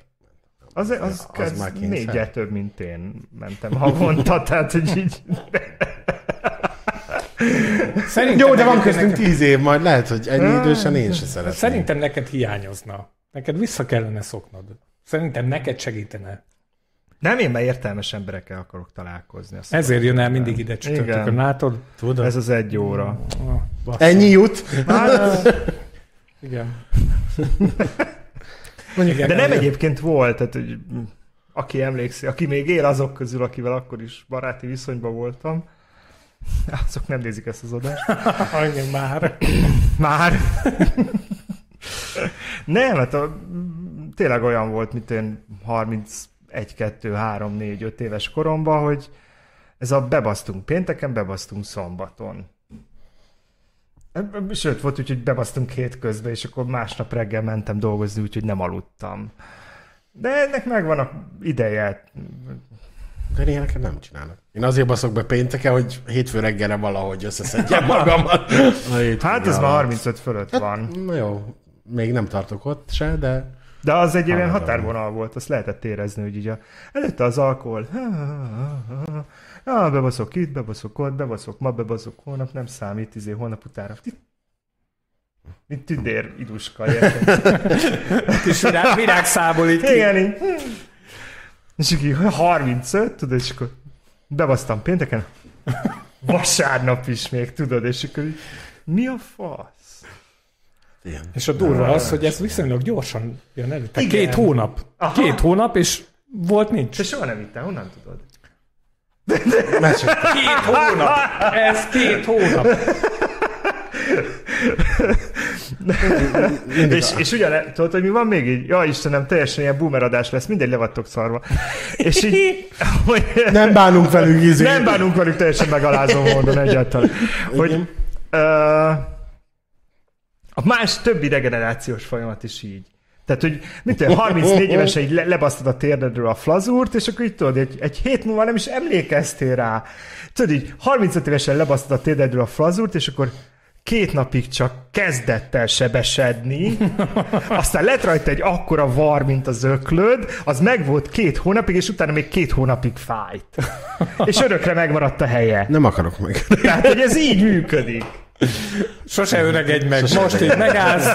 Az, az, Az az, az már négyel több, mint én mentem havonta, [LAUGHS] tehát hogy így... Szerintem Jó, de van neked- köztünk tíz év, majd lehet, hogy ennyi idősen én se szeretném. Szerintem neked hiányozna. Neked vissza kellene szoknod. Szerintem neked segítene. Nem, én már értelmes emberekkel akarok találkozni. Azt Ezért jön el mindig ide csütörtökön, látod? Tudod? Ez az egy óra. Basszus. Ennyi jut. Igen. Mondjuk, De nem egyébként volt, tehát hogy aki emlékszik, aki még él azok közül, akivel akkor is baráti viszonyban voltam, azok nem nézik ezt az adást. [LAUGHS] Igen, már. Már. Nem, hát a, tényleg olyan volt, mint én 31, 2, 3, 4, 5 éves koromban, hogy ez a bebasztunk pénteken, bebasztunk szombaton. Sőt, volt úgy, hogy bebasztunk hétközben, és akkor másnap reggel mentem dolgozni, úgyhogy nem aludtam. De ennek megvan a ideje. De ilyeneket nem csinálnak. Én azért baszok be pénteken, hogy hétfő reggelre valahogy összeszedjem magamat. [LAUGHS] Hát ez már 35 fölött van. Na jó, még nem tartok ott se, de De az egy ilyen határvonal volt, azt lehetett érezni, hogy így a, előtte az alkohol, ah, bebaszok itt, bebaszok ott, bebaszok ma, bebaszok holnap, nem számít, izé, holnap utána. Mint tündér iduska, érted? Kis virág, virágszából így. Igen, így. És így 35, tudod, és akkor bebasztam pénteken, vasárnap is még, tudod, és akkor így, mi a fasz? Ilyen. És a durva az, hogy ez viszonylag gyorsan jön elő. Tehát Igen. két hónap. Aha. Két hónap, és volt nincs. Te soha nem ittál, honnan tudod? Mert csak Két hónap! Ez két hónap. És, és ugyan, tudod, hogy mi van még így? Ja, Istenem, teljesen ilyen boomeradás lesz, mindegy, le vagytok szarva. És így, [LAUGHS] hogy nem bánunk velük izé. nem bánunk velük teljesen megalázó módon egyáltalán. Hogy ö, a más többi regenerációs folyamat is így. Tehát, hogy mit tudom, 34 [LAUGHS] évesen így le, lebasztod a térdedről a flazúrt, és akkor így tudod, egy, egy hét múlva nem is emlékeztél rá. Tudod, így 35 évesen lebasztod a térdedről a flazúrt, és akkor két napig csak kezdett el sebesedni, [LAUGHS] aztán lett rajta egy akkora var, mint az öklöd, az meg volt két hónapig, és utána még két hónapig fájt. És örökre megmaradt a helye. Nem akarok meg. Tehát, hogy ez így működik. Sose öregedj meg. Sose Most öregedj így megállsz.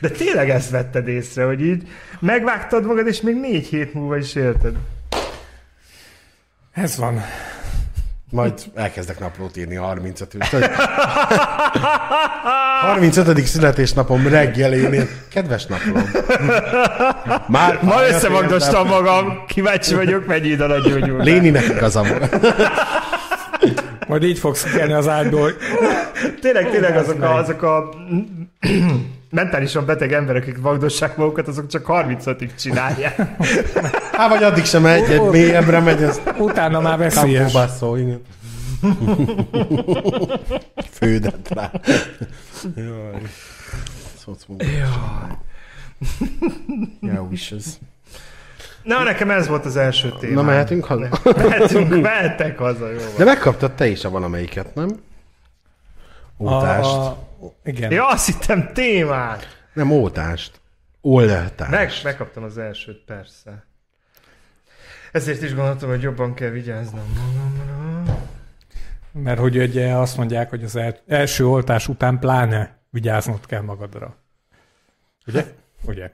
De tényleg ezt vetted észre, hogy így megvágtad magad, és még négy hét múlva is érted. Ez van. Majd elkezdek naplót írni 35 35. születésnapom reggelén. Kedves naplom. Már Ma összemagdostam magam, kíváncsi vagyok, mennyi idő alatt gyógyul. Léninek igazam. Majd így fogsz kelni az ágyból. Tényleg, tényleg azok a, azok a [CLEARS THROAT] mentálisan beteg emberek, akik magdossák magukat, azok csak 35-ig csinálják. [LAUGHS] Hát vagy addig sem megy, egy mélyebbre megy, ez Utána már veszélyes. kampóbasszó, igen. [LAUGHS] Fődet rá. Jaj. Szocmunka. Yeah, wishes. Na, nekem ez volt az első téma. Na, mehetünk haza? Mehetünk, mehettek haza, jó van. De megkaptad te is a valamelyiket, nem? Ótást. A, a, igen. Ja, azt hittem témát. Nem ótást. Oltást. Meg, megkaptam az elsőt, persze. Ezért is gondoltam, hogy jobban kell vigyáznom magamra. Mert hogy ugye azt mondják, hogy az el, első oltás után pláne vigyáznod kell magadra. Ugye? Ugye?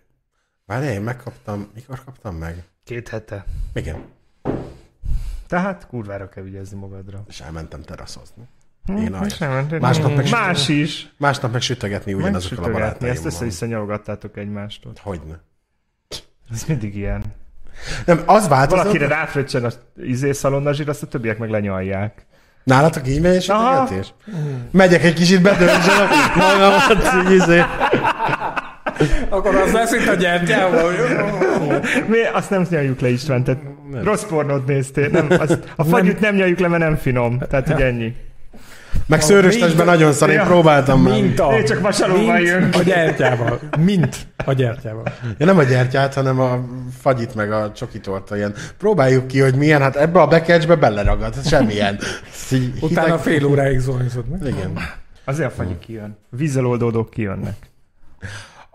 Várj, én megkaptam. Mikor kaptam meg? Két hete. Igen. Tehát kurvára kell vigyázni magadra. És elmentem teraszozni. Hm, Én és Másnap meg, Más is. másnap meg sütögetni ugyanazokkal a barátaimmal. Ezt össze-vissza nyalogattátok egymástól. Hogyne. Ez mindig ilyen. Nem, az változott. Valakire ráfröccsen az izé szalonnazsír, azt a többiek meg lenyalják. Nálatok így megy Aha. sütögetés? Megyek egy kicsit bedöntsem [LAUGHS] magamat, így izé. Akkor az lesz itt a gyertyával. Mi azt nem nyaljuk le István, tehát rossz pornót néztél. Nem, az, a fagyút nem nyaljuk le, mert nem finom. Tehát, hogy ennyi. Meg szőrös testben nagyon szar, én próbáltam már. Mint a, Én csak vasalóval mint jön. a gyertyával. Mint a gyertyával. Ja, nem a gyertyát, hanem a fagyit meg a csokitorta ilyen. Próbáljuk ki, hogy milyen, hát ebbe a bekecsbe beleragad, semmilyen. Így Utána hideg- fél óráig zónizod meg. Igen. Azért a fagyi kijön. Vízzel oldódók kijönnek.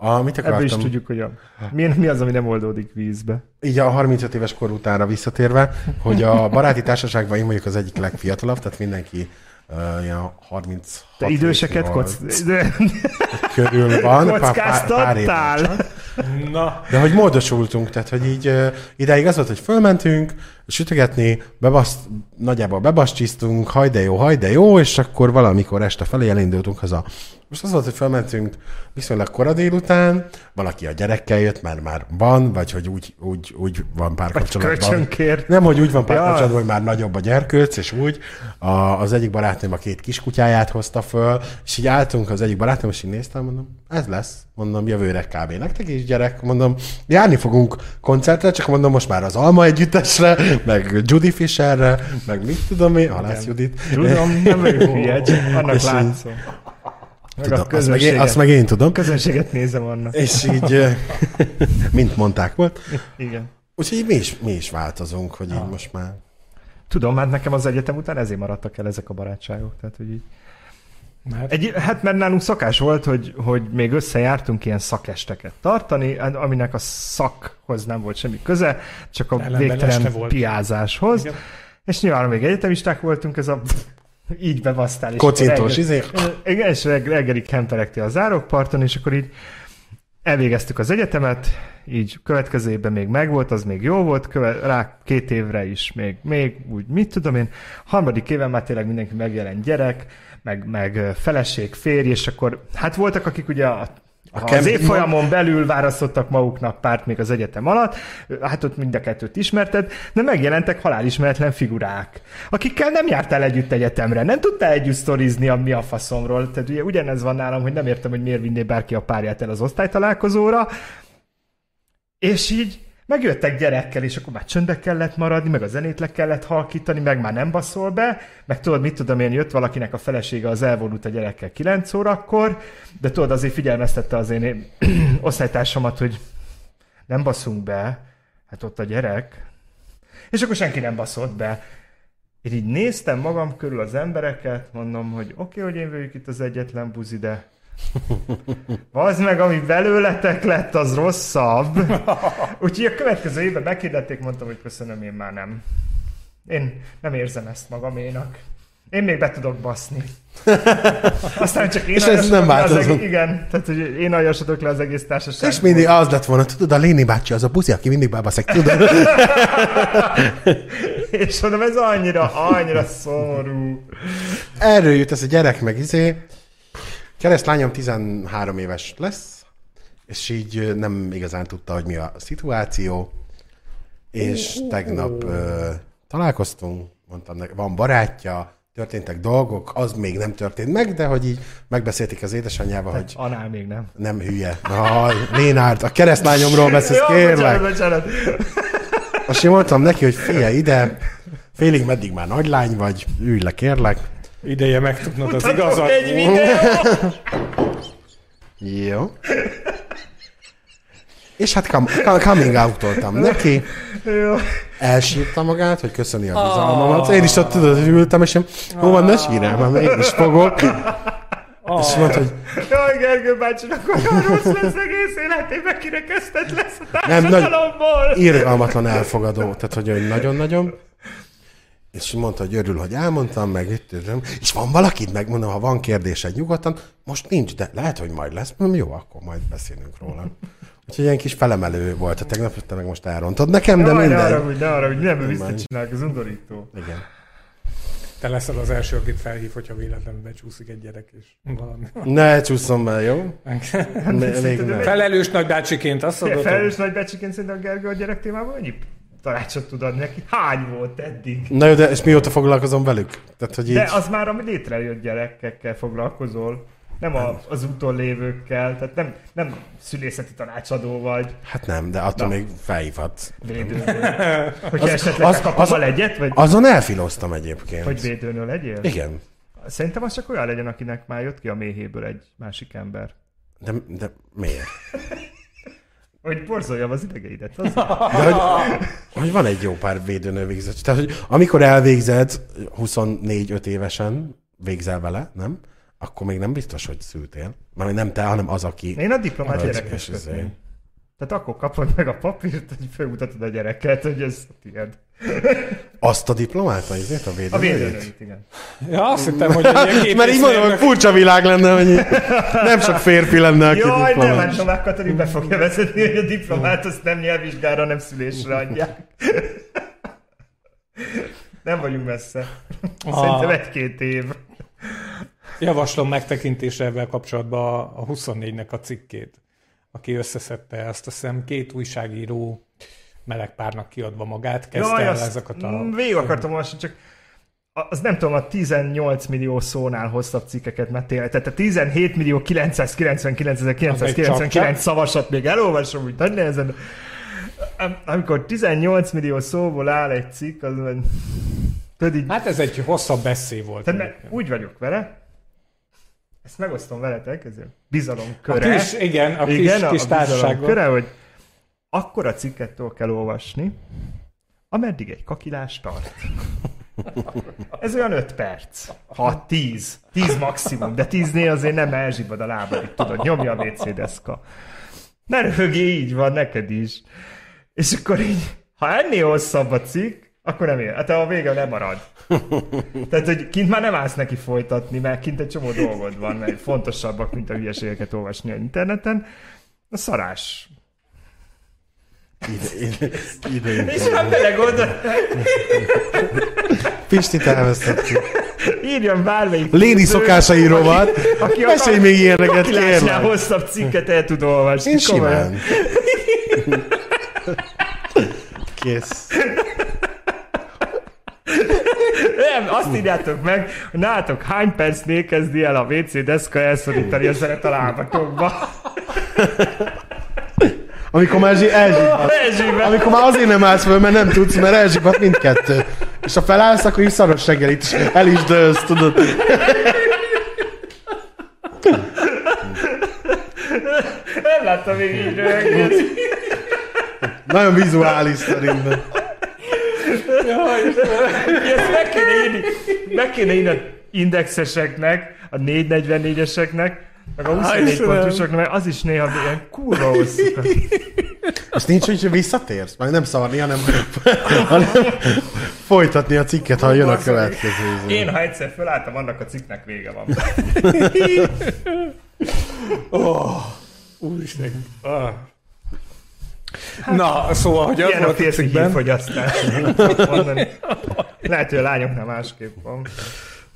A, mit Ebből is akartam? tudjuk, hogy a, mi, mi az, ami nem oldódik vízbe. Így a 35 éves kor utánra visszatérve, hogy a baráti társaságban én vagyok az egyik legfiatalabb, tehát mindenki uh, ilyen 36 Te időseket nyolc koc... De, körül van. pár- kockáztattál? Na, De hogy módosultunk, tehát hogy így uh, idáig az volt, hogy fölmentünk, sütögetni, bebaszt, nagyjából bebaszcsisztunk, haj de jó, haj de jó, és akkor valamikor este felé elindultunk haza. Most az volt, hogy fölmentünk viszonylag kora délután, valaki a gyerekkel jött, mert már van, vagy hogy úgy, úgy, úgy van párkapcsolatban. Nem, hogy úgy van párkapcsolatban, Ja. hogy már nagyobb a gyerkőc, és úgy. A, az egyik barátnőm a két kiskutyáját hozta föl, és így álltunk az egyik barátnőm, és így néztem, mondom, ez lesz. Mondom, jövőre kb. Nektek is gyerek, mondom, járni fogunk koncertre, csak mondom, most már az Alma együttesre, meg Judy Fisherre, meg mit tudom én, Halász Judit. Tudom, nem vagyok hülye, csak annak látszom. Meg Tudom, a azt, meg én, azt meg én tudom. közönséget nézem annak. És így, [LAUGHS] mint mondták volt. Igen. Úgyhogy mi is, mi is változunk, hogy így most már... Tudom, hát nekem az egyetem után ezért maradtak el ezek a barátságok. Tehát, hogy így... hát, Egy, hát mert nálunk szokás volt, hogy, hogy még összejártunk ilyen szakesteket tartani, hát aminek a szakhoz nem volt semmi köze, csak a Ellenben végtelen piázáshoz. Igen. És nyilván még egyetemisták voltunk, ez a így bebasztál. és Kocintós, izé. Igen, és reg- reggelig kemperegtél a zárokparton, és akkor így elvégeztük az egyetemet, így következő évben még megvolt, az még jó volt, köve- rá két évre is még, még úgy, mit tudom én, harmadik éven már tényleg mindenki megjelent gyerek, meg, meg feleség, férj, és akkor hát voltak, akik ugye a A az évfolyamon belül választottak maguknak párt még az egyetem alatt, hát ott mind a kettőt ismerted, de megjelentek halálismeretlen figurák, akikkel nem jártál együtt egyetemre, nem tudtál együtt sztorizni a mi a faszomról. Tehát ugye ugyanez van nálam, hogy nem értem, hogy miért vinné bárki a párját el az osztálytalálkozóra, és így megjöttek gyerekkel, és akkor már csöndbe kellett maradni, meg a zenét le kellett halkítani, meg már nem baszol be, meg tudod, mit tudom én, jött valakinek a felesége, az elvonult a gyerekkel 9 órakor, de tudod, azért figyelmeztette az én [CLEARS THROAT] osztálytársamat, hogy nem baszunk be, hát ott a gyerek, és akkor senki nem baszott be. Én így néztem magam körül az embereket, mondom, hogy oké, okay, hogy én vagyok itt az egyetlen buzi, de [LAUGHS] az meg, ami belőletek lett, az rosszabb. [LAUGHS] Úgyhogy a következő évben meghirdették, mondtam, hogy köszönöm, én már nem. Én nem érzem ezt magaménak. Én még be tudok baszni. [LAUGHS] Aztán csak én És ez nem változó. Igen, tehát hogy én aljasodok le az egész társaságból. És mindig az lett volna, tudod, a Léni bácsi az a buzi, aki mindig bebaszek, tudod? És mondom, ez annyira, annyira szomorú. Erről jut ez a gyerek meg izé. Keresztlányom 13 éves lesz, és így nem igazán tudta, hogy mi a szituáció. És tegnap ö, találkoztunk, mondtam neki, van barátja, történtek dolgok, az még nem történt meg, de hogy így megbeszélték az édesanyjával, hogy Anál még nem. nem hülye. Na, Lénárd, a keresztlányomról beszélsz, kérlek. bocsánat, bocsánat. Most én mondtam neki, hogy figyelj ide, félig meddig már nagylány vagy, ülj le, kérlek. Ideje megtudnod az igazat. egy videót. [LAUGHS] Jó. És hát com- com- coming out neki, Jó. elsírta magát, hogy köszöni a bizalmamat. Én is ott tudod, hogy ültem, és én, jó van, ne sírjál, mert még is fogok. És mondta, hogy Jaj, Gergő bácsinak olyan rossz lesz egész életében, kirekesztett lesz a Nem, nagy- társadalomból. irgalmatlan elfogadó, tehát hogy nagyon-nagyon. És mondta, hogy örül, hogy elmondtam, meg itt tudom. És van valakit, megmondom, ha van kérdésed nyugodtan, most nincs, de lehet, hogy majd lesz. Mondom, jó, akkor majd beszélünk róla. Úgyhogy ilyen kis felemelő volt a tegnap, te meg most elrontod nekem, de ne minden. arra, hogy ne arra, hogy nem visszacsinálják, az undorító. Igen. Te leszel az első, akit felhív, hogyha véletlenül becsúszik egy gyerek és valami. Ne csúszom be, jó? [LAUGHS] Még nem. Felelős nagybácsiként azt mondod, Felelős nagybecsiként szerintem Gergő a gyerek témában annyi tanácsot tud adni neki. Hány volt eddig? Na jó, de és mióta foglalkozom velük? Tehát, hogy így... De az már, ami létrejött gyerekekkel foglalkozol. Nem a, az úton lévőkkel, tehát nem, nem szülészeti tanácsadó vagy Hát nem, de attól Na. még felhívhatsz. védőnő. [LAUGHS] Hogyha Az- esetleg az- kapom az- a egyet, vagy, Azon elfiloztam egyébként. vagy védőnő legyél? Igen. Szerintem az csak olyan legyen, akinek már jött ki a méhéből egy másik ember. De, de miért? [LAUGHS] Hogy borzoljam az idegeidet. Az... [LAUGHS] De hogy, hogy van egy jó pár védőnő végzett. Tehát, hogy amikor elvégzed 24-5 évesen, végzel vele, nem? Akkor még nem biztos, hogy szültél. Mert nem te, hanem az, aki... Én a diplomát gyerekes. Tehát akkor kapod meg a papírt, hogy felmutatod a gyereket, hogy ez tiéd. Azt a diplomát, a izét, a A védőnőjét? védőnőit, igen. Ja, azt hittem, hogy egy ilyen Mert így mondom, hogy furcsa világ lenne, hogy így nem sok férfi lenne, aki Jaj, nem, diplomás. hát Novák Katalin be fogja vezetni, hogy a diplomát azt nem nyelvvizsgára, hanem szülésre adják. Nem vagyunk messze. Szerintem egy-két év. Javaslom megtekintésre ebben kapcsolatban a 24-nek a cikkét, aki összeszedte ezt, azt hiszem két újságíró meleg párnak kiadva magát, kezdte Jaj, el ezeket a... végig akartam olvasni, csak a- az nem tudom, a 18 millió szónál hosszabb cikkeket, mert tényleg, tehát a 17 millió 999 Az egy 999 csapcsap. szavasat még elolvasom, úgy nagy nehezen. Am- Amikor 18 millió szóból áll egy cikk, az tudod így, Hát ez egy hosszabb beszéd volt. tehát úgy vagyok vele, ezt megosztom veletek, ez a bizalom a köre. kis, igen, a kis, Igen, a, kis a bizalom társaságban. köre, hogy akkor a cikkettől kell olvasni, ameddig egy kakilás tart. Ez olyan 5 perc. Ha 10. 10 maximum, de 10-nél azért nem elzsibad a lábad, itt tudod, nyomja a WC deszka. Ne röhögj, így van neked is. És akkor így, ha ennél hosszabb a cikk, akkor nem ér. Hát a vége nem marad. Tehát, hogy kint már nem állsz neki folytatni, mert kint egy csomó dolgod van, mert fontosabbak, mint a hülyeségeket olvasni a interneten. A szarás. Ide, ide, ide, És nem belegondol, Pistit elvesztettük. írjon bármelyik. Léni szokásai rovat. aki Mesélj még ilyeneket, kérlek. hosszabb cikket el tud olvasni. Én simán. Kész. Nem, azt írjátok meg, hogy nálatok hány percnél kezdi el a WC deszka elszorítani a zenet a lábatokba. Amikor már zsi-. [LAUGHS] Ezsében. Amikor már azért nem állsz föl, mert nem tudsz, mert elzsibat mindkettő. És ha felállsz, akkor is szaros reggelit, és el is dőlsz, tudod. Nem láttam még így röhögni. Nagyon vizuális szerintem. Ezt meg kéne írni, meg kéne írni a indexeseknek, a 444-eseknek, meg a 24 Istenem. pontusoknak, mert az is néha ilyen kurva hosszú. [LAUGHS] Azt nincs, hogy visszatérsz? Már nem szarni, hanem, [LAUGHS] hanem folytatni a cikket, ha jön a következő. izé. Én, ha egyszer fölálltam, annak a cikknek vége van. [LAUGHS] Úristen. Ah. Na, szóval, hogy az Ilyen a volt a cikkben, hírfogyasztás. Tudok mondani. Lehet, hogy a lányoknál másképp van.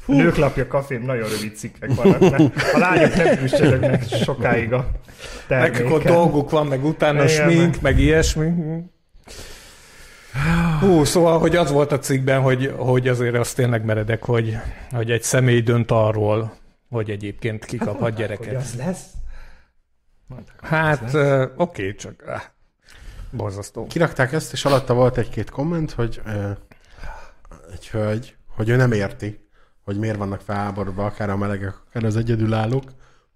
A nők lapja kafém nagyon rövid cikkek vannak, mert a lányok nem üstödögnek sokáig a meg akkor terméken. dolguk van, meg utána Igen, smink, meg- meg ilyesmi. Hú, szóval, hogy az volt a cikkben, hogy, hogy azért azt tényleg meredek, hogy, hogy egy személy dönt arról, hogy egyébként kikaphat Hogy gyereket. az lesz? Hát, uh, oké, okay, csak ah, borzasztó. Kirakták ezt, és alatta volt egy-két komment, hogy uh, egy hölgy, hogy ő nem érti, hogy miért vannak felháborodva akár a melegek, akár az egyedülállók,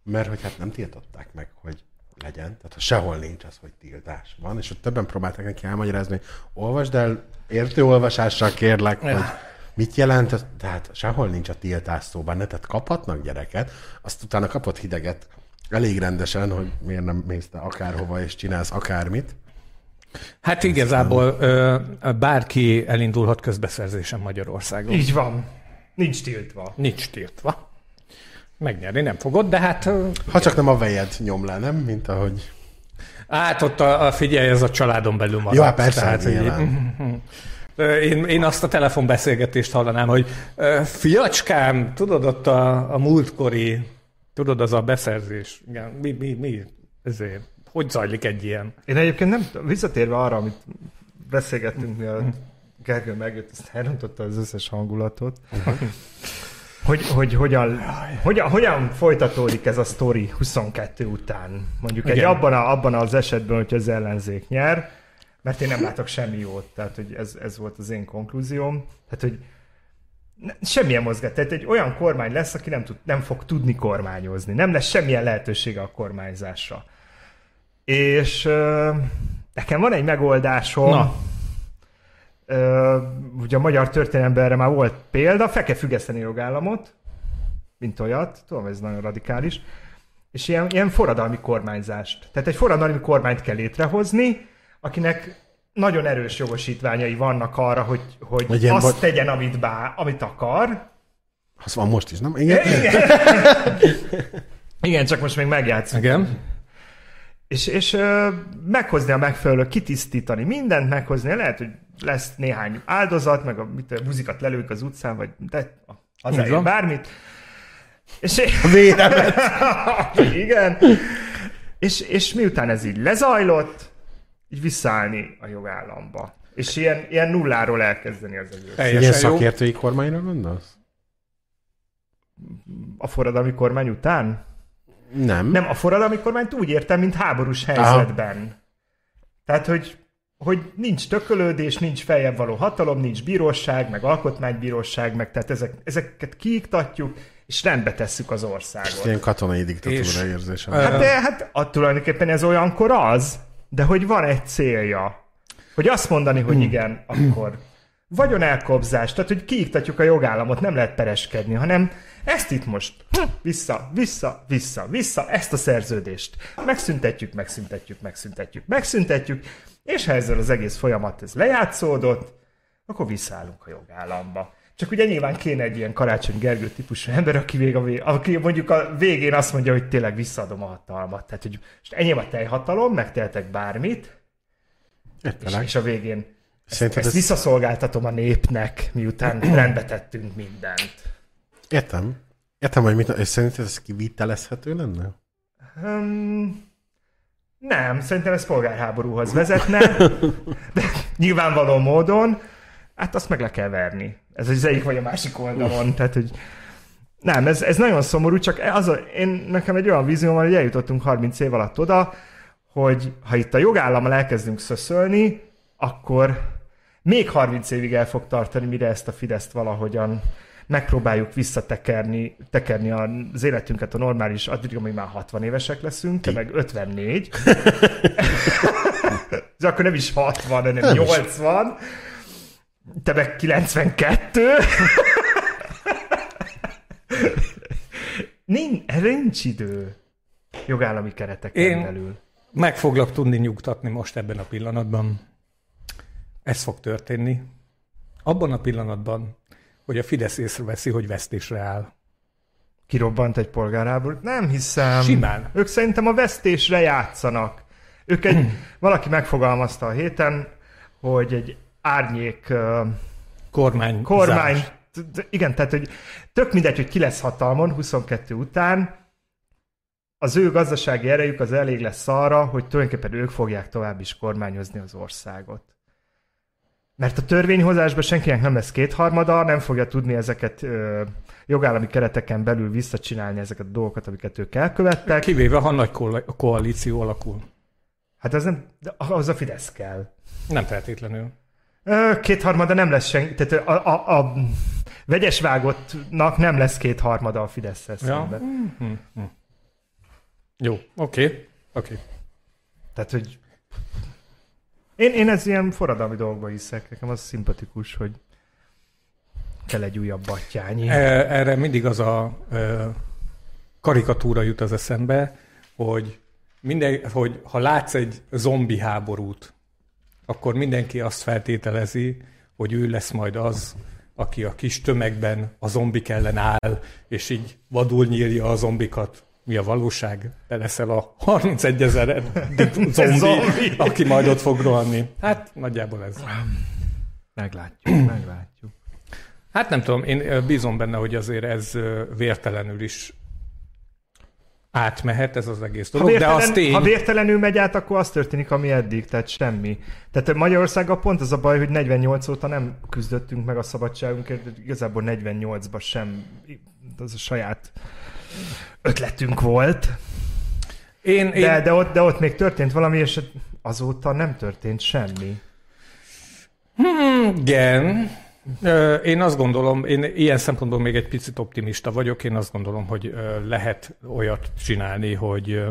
mert hogy hát nem tiltották meg, hogy legyen. Tehát ha sehol nincs az, hogy tiltás van, és ott többen próbálták neki elmagyarázni, hogy olvasd el értő olvasással kérlek, hogy mit jelent, ez? tehát sehol nincs a tiltás szóban, ne? tehát kaphatnak gyereket, azt utána kapott hideget elég rendesen, hogy miért nem mész te akárhova és csinálsz akármit. Hát igazából ö, bárki elindulhat közbeszerzésen Magyarországon. Így van. Nincs tiltva. Nincs tiltva. Megnyerni nem fogod, de hát Ha csak nem a vejed nyom le, nem? Mint ahogy... hát ott a, a figyelj, ez a családon belül marad. Jó, hát persze, Tehát, hát hogy-. Ö, Én, én azt a telefonbeszélgetést hallanám, hogy fiacskám, tudod ott a, a múltkori, tudod az a beszerzés, igen, mi, mi, mi, ezért, hogy zajlik egy ilyen? Én egyébként nem visszatérve arra, amit beszélgettünk, mi a Gergő megjött, ezt elrontotta az összes hangulatot. Hogy, hogy hogyan, hogyan, hogyan folytatódik ez a sztori 22 után? Mondjuk egy Igen. abban, a, abban az esetben, hogy az ellenzék nyer, mert én nem látok semmi jót, tehát hogy ez, ez volt az én konklúzióm. Tehát, hogy ne- semmilyen mozgás. Tehát egy olyan kormány lesz, aki nem, tud, nem fog tudni kormányozni. Nem lesz semmilyen lehetősége a kormányzásra. És ö, nekem van egy megoldásom. Na. Ugye a magyar történelemben erre már volt példa, fel kell függeszteni a jogállamot, mint olyat, tudom, ez nagyon radikális, és ilyen, ilyen forradalmi kormányzást. Tehát egy forradalmi kormányt kell létrehozni, akinek nagyon erős jogosítványai vannak arra, hogy, hogy ilyen azt vad- tegyen, amit, bá, amit akar. Az van most is, nem? Igen? Igen. [LAUGHS] Igen, csak most még megjátszunk. Igen. És, és ö, meghozni a megfelelő, kitisztítani mindent, meghozni. Lehet, hogy lesz néhány áldozat, meg a, mit, a buzikat lelők az utcán, vagy de az bármit. És, Véremet. [LAUGHS] igen. És, és miután ez így lezajlott, így visszaállni a jogállamba. És ilyen, ilyen nulláról elkezdeni az egész. Ilyen Teljesen jó. szakértői kormányra gondolsz? A forradalmi kormány után? Nem. Nem, a forradalmi kormányt úgy értem, mint háborús helyzetben. Tehát, hogy, hogy nincs tökölődés, nincs feljebb való hatalom, nincs bíróság, meg alkotmánybíróság, meg tehát ezek, ezeket kiiktatjuk, és rendbe tesszük az országot. Ilyen katonai diktatúra És- érzésem. Hát de hát a, tulajdonképpen ez olyankor az, de hogy van egy célja. Hogy azt mondani, hogy igen, akkor vagyon elkobzás, tehát hogy kiiktatjuk a jogállamot, nem lehet pereskedni, hanem ezt itt most hm, vissza, vissza, vissza, vissza, ezt a szerződést. Megszüntetjük, megszüntetjük, megszüntetjük, megszüntetjük, és ha ezzel az egész folyamat ez lejátszódott, akkor visszaállunk a jogállamba. Csak ugye nyilván kéne egy ilyen Karácsony Gergő típusú ember, aki, vég a vég, aki mondjuk a végén azt mondja, hogy tényleg visszaadom a hatalmat. Tehát, hogy most enyém a teljhatalom, megtehetek bármit, és, és a végén ezt, Szerinted ezt ez... visszaszolgáltatom a népnek, miután [CLEARS THROAT] rendbe tettünk mindent. Értem. Értem, hogy mit... És szerinted ez kivitelezhető lenne? Um, nem, szerintem ez polgárháborúhoz vezetne, de nyilvánvaló módon, hát azt meg le kell verni. Ez az egyik vagy a másik oldalon, tehát hogy nem, ez, ez nagyon szomorú, csak az a, én, nekem egy olyan vízióm van, hogy eljutottunk 30 év alatt oda, hogy ha itt a jogállammal elkezdünk szöszölni, akkor még 30 évig el fog tartani, mire ezt a Fideszt valahogyan megpróbáljuk visszatekerni tekerni az életünket a normális, addig, amíg már 60 évesek leszünk, te meg 54. [LAUGHS] De akkor nem is 60, hanem 80. Te meg 92. Nincs, erre nincs idő jogállami kereteken Én- belül. Meg foglak tudni nyugtatni most ebben a pillanatban. Ez fog történni. Abban a pillanatban, hogy a Fidesz észreveszi, hogy vesztésre áll. Kirobbant egy polgárháborút? Nem hiszem. Simán. Ők szerintem a vesztésre játszanak. Ők egy, [CLEARS THROAT] valaki megfogalmazta a héten, hogy egy árnyék Kormány. kormány, igen, tehát hogy tök mindegy, hogy ki lesz hatalmon 22 után, az ő gazdasági erejük az elég lesz arra, hogy tulajdonképpen ők fogják tovább is kormányozni az országot. Mert a törvényhozásban senkinek nem lesz kétharmada, nem fogja tudni ezeket ö, jogállami kereteken belül visszacsinálni ezeket a dolgokat, amiket ők elkövettek. Kivéve, ha nagy ko- koalíció alakul. Hát az nem, ahhoz a Fidesz kell. Nem feltétlenül. Kétharmada nem lesz senki, tehát a, a, a vegyes vágottnak nem lesz kétharmada a fidesz Ja. szemben. Mm-hmm. Jó, oké. Okay. Oké. Okay. Tehát, hogy én, én ez ilyen forradalmi dolgokba hiszek, nekem az szimpatikus, hogy kell egy újabb battyányi. E- Erre mindig az a ö, karikatúra jut az eszembe, hogy, minden, hogy ha látsz egy zombi háborút, akkor mindenki azt feltételezi, hogy ő lesz majd az, aki a kis tömegben a zombik ellen áll, és így vadul nyírja a zombikat. Mi a valóság? Te leszel a 31 ezer zombi, Zombi. aki majd ott fog rohanni. Hát nagyjából ez. Meglátjuk, [CLEARS THROAT] meglátjuk. Hát nem tudom, én bízom benne, hogy azért ez vértelenül is átmehet ez az egész Ha, dolog, de vértelen, az tény, ha vértelenül megy át, akkor az történik, ami eddig, tehát semmi. Tehát Magyarországgal pont az a baj, hogy 48 óta nem küzdöttünk meg a szabadságunkért, de igazából 48-ban sem, az a saját ötletünk volt. én, én, De, de, ott, de ott még történt valami, és azóta nem történt semmi. Igen. Ö, Én azt gondolom, én ilyen szempontból még egy picit optimista vagyok, én azt gondolom, hogy lehet olyat csinálni, hogy,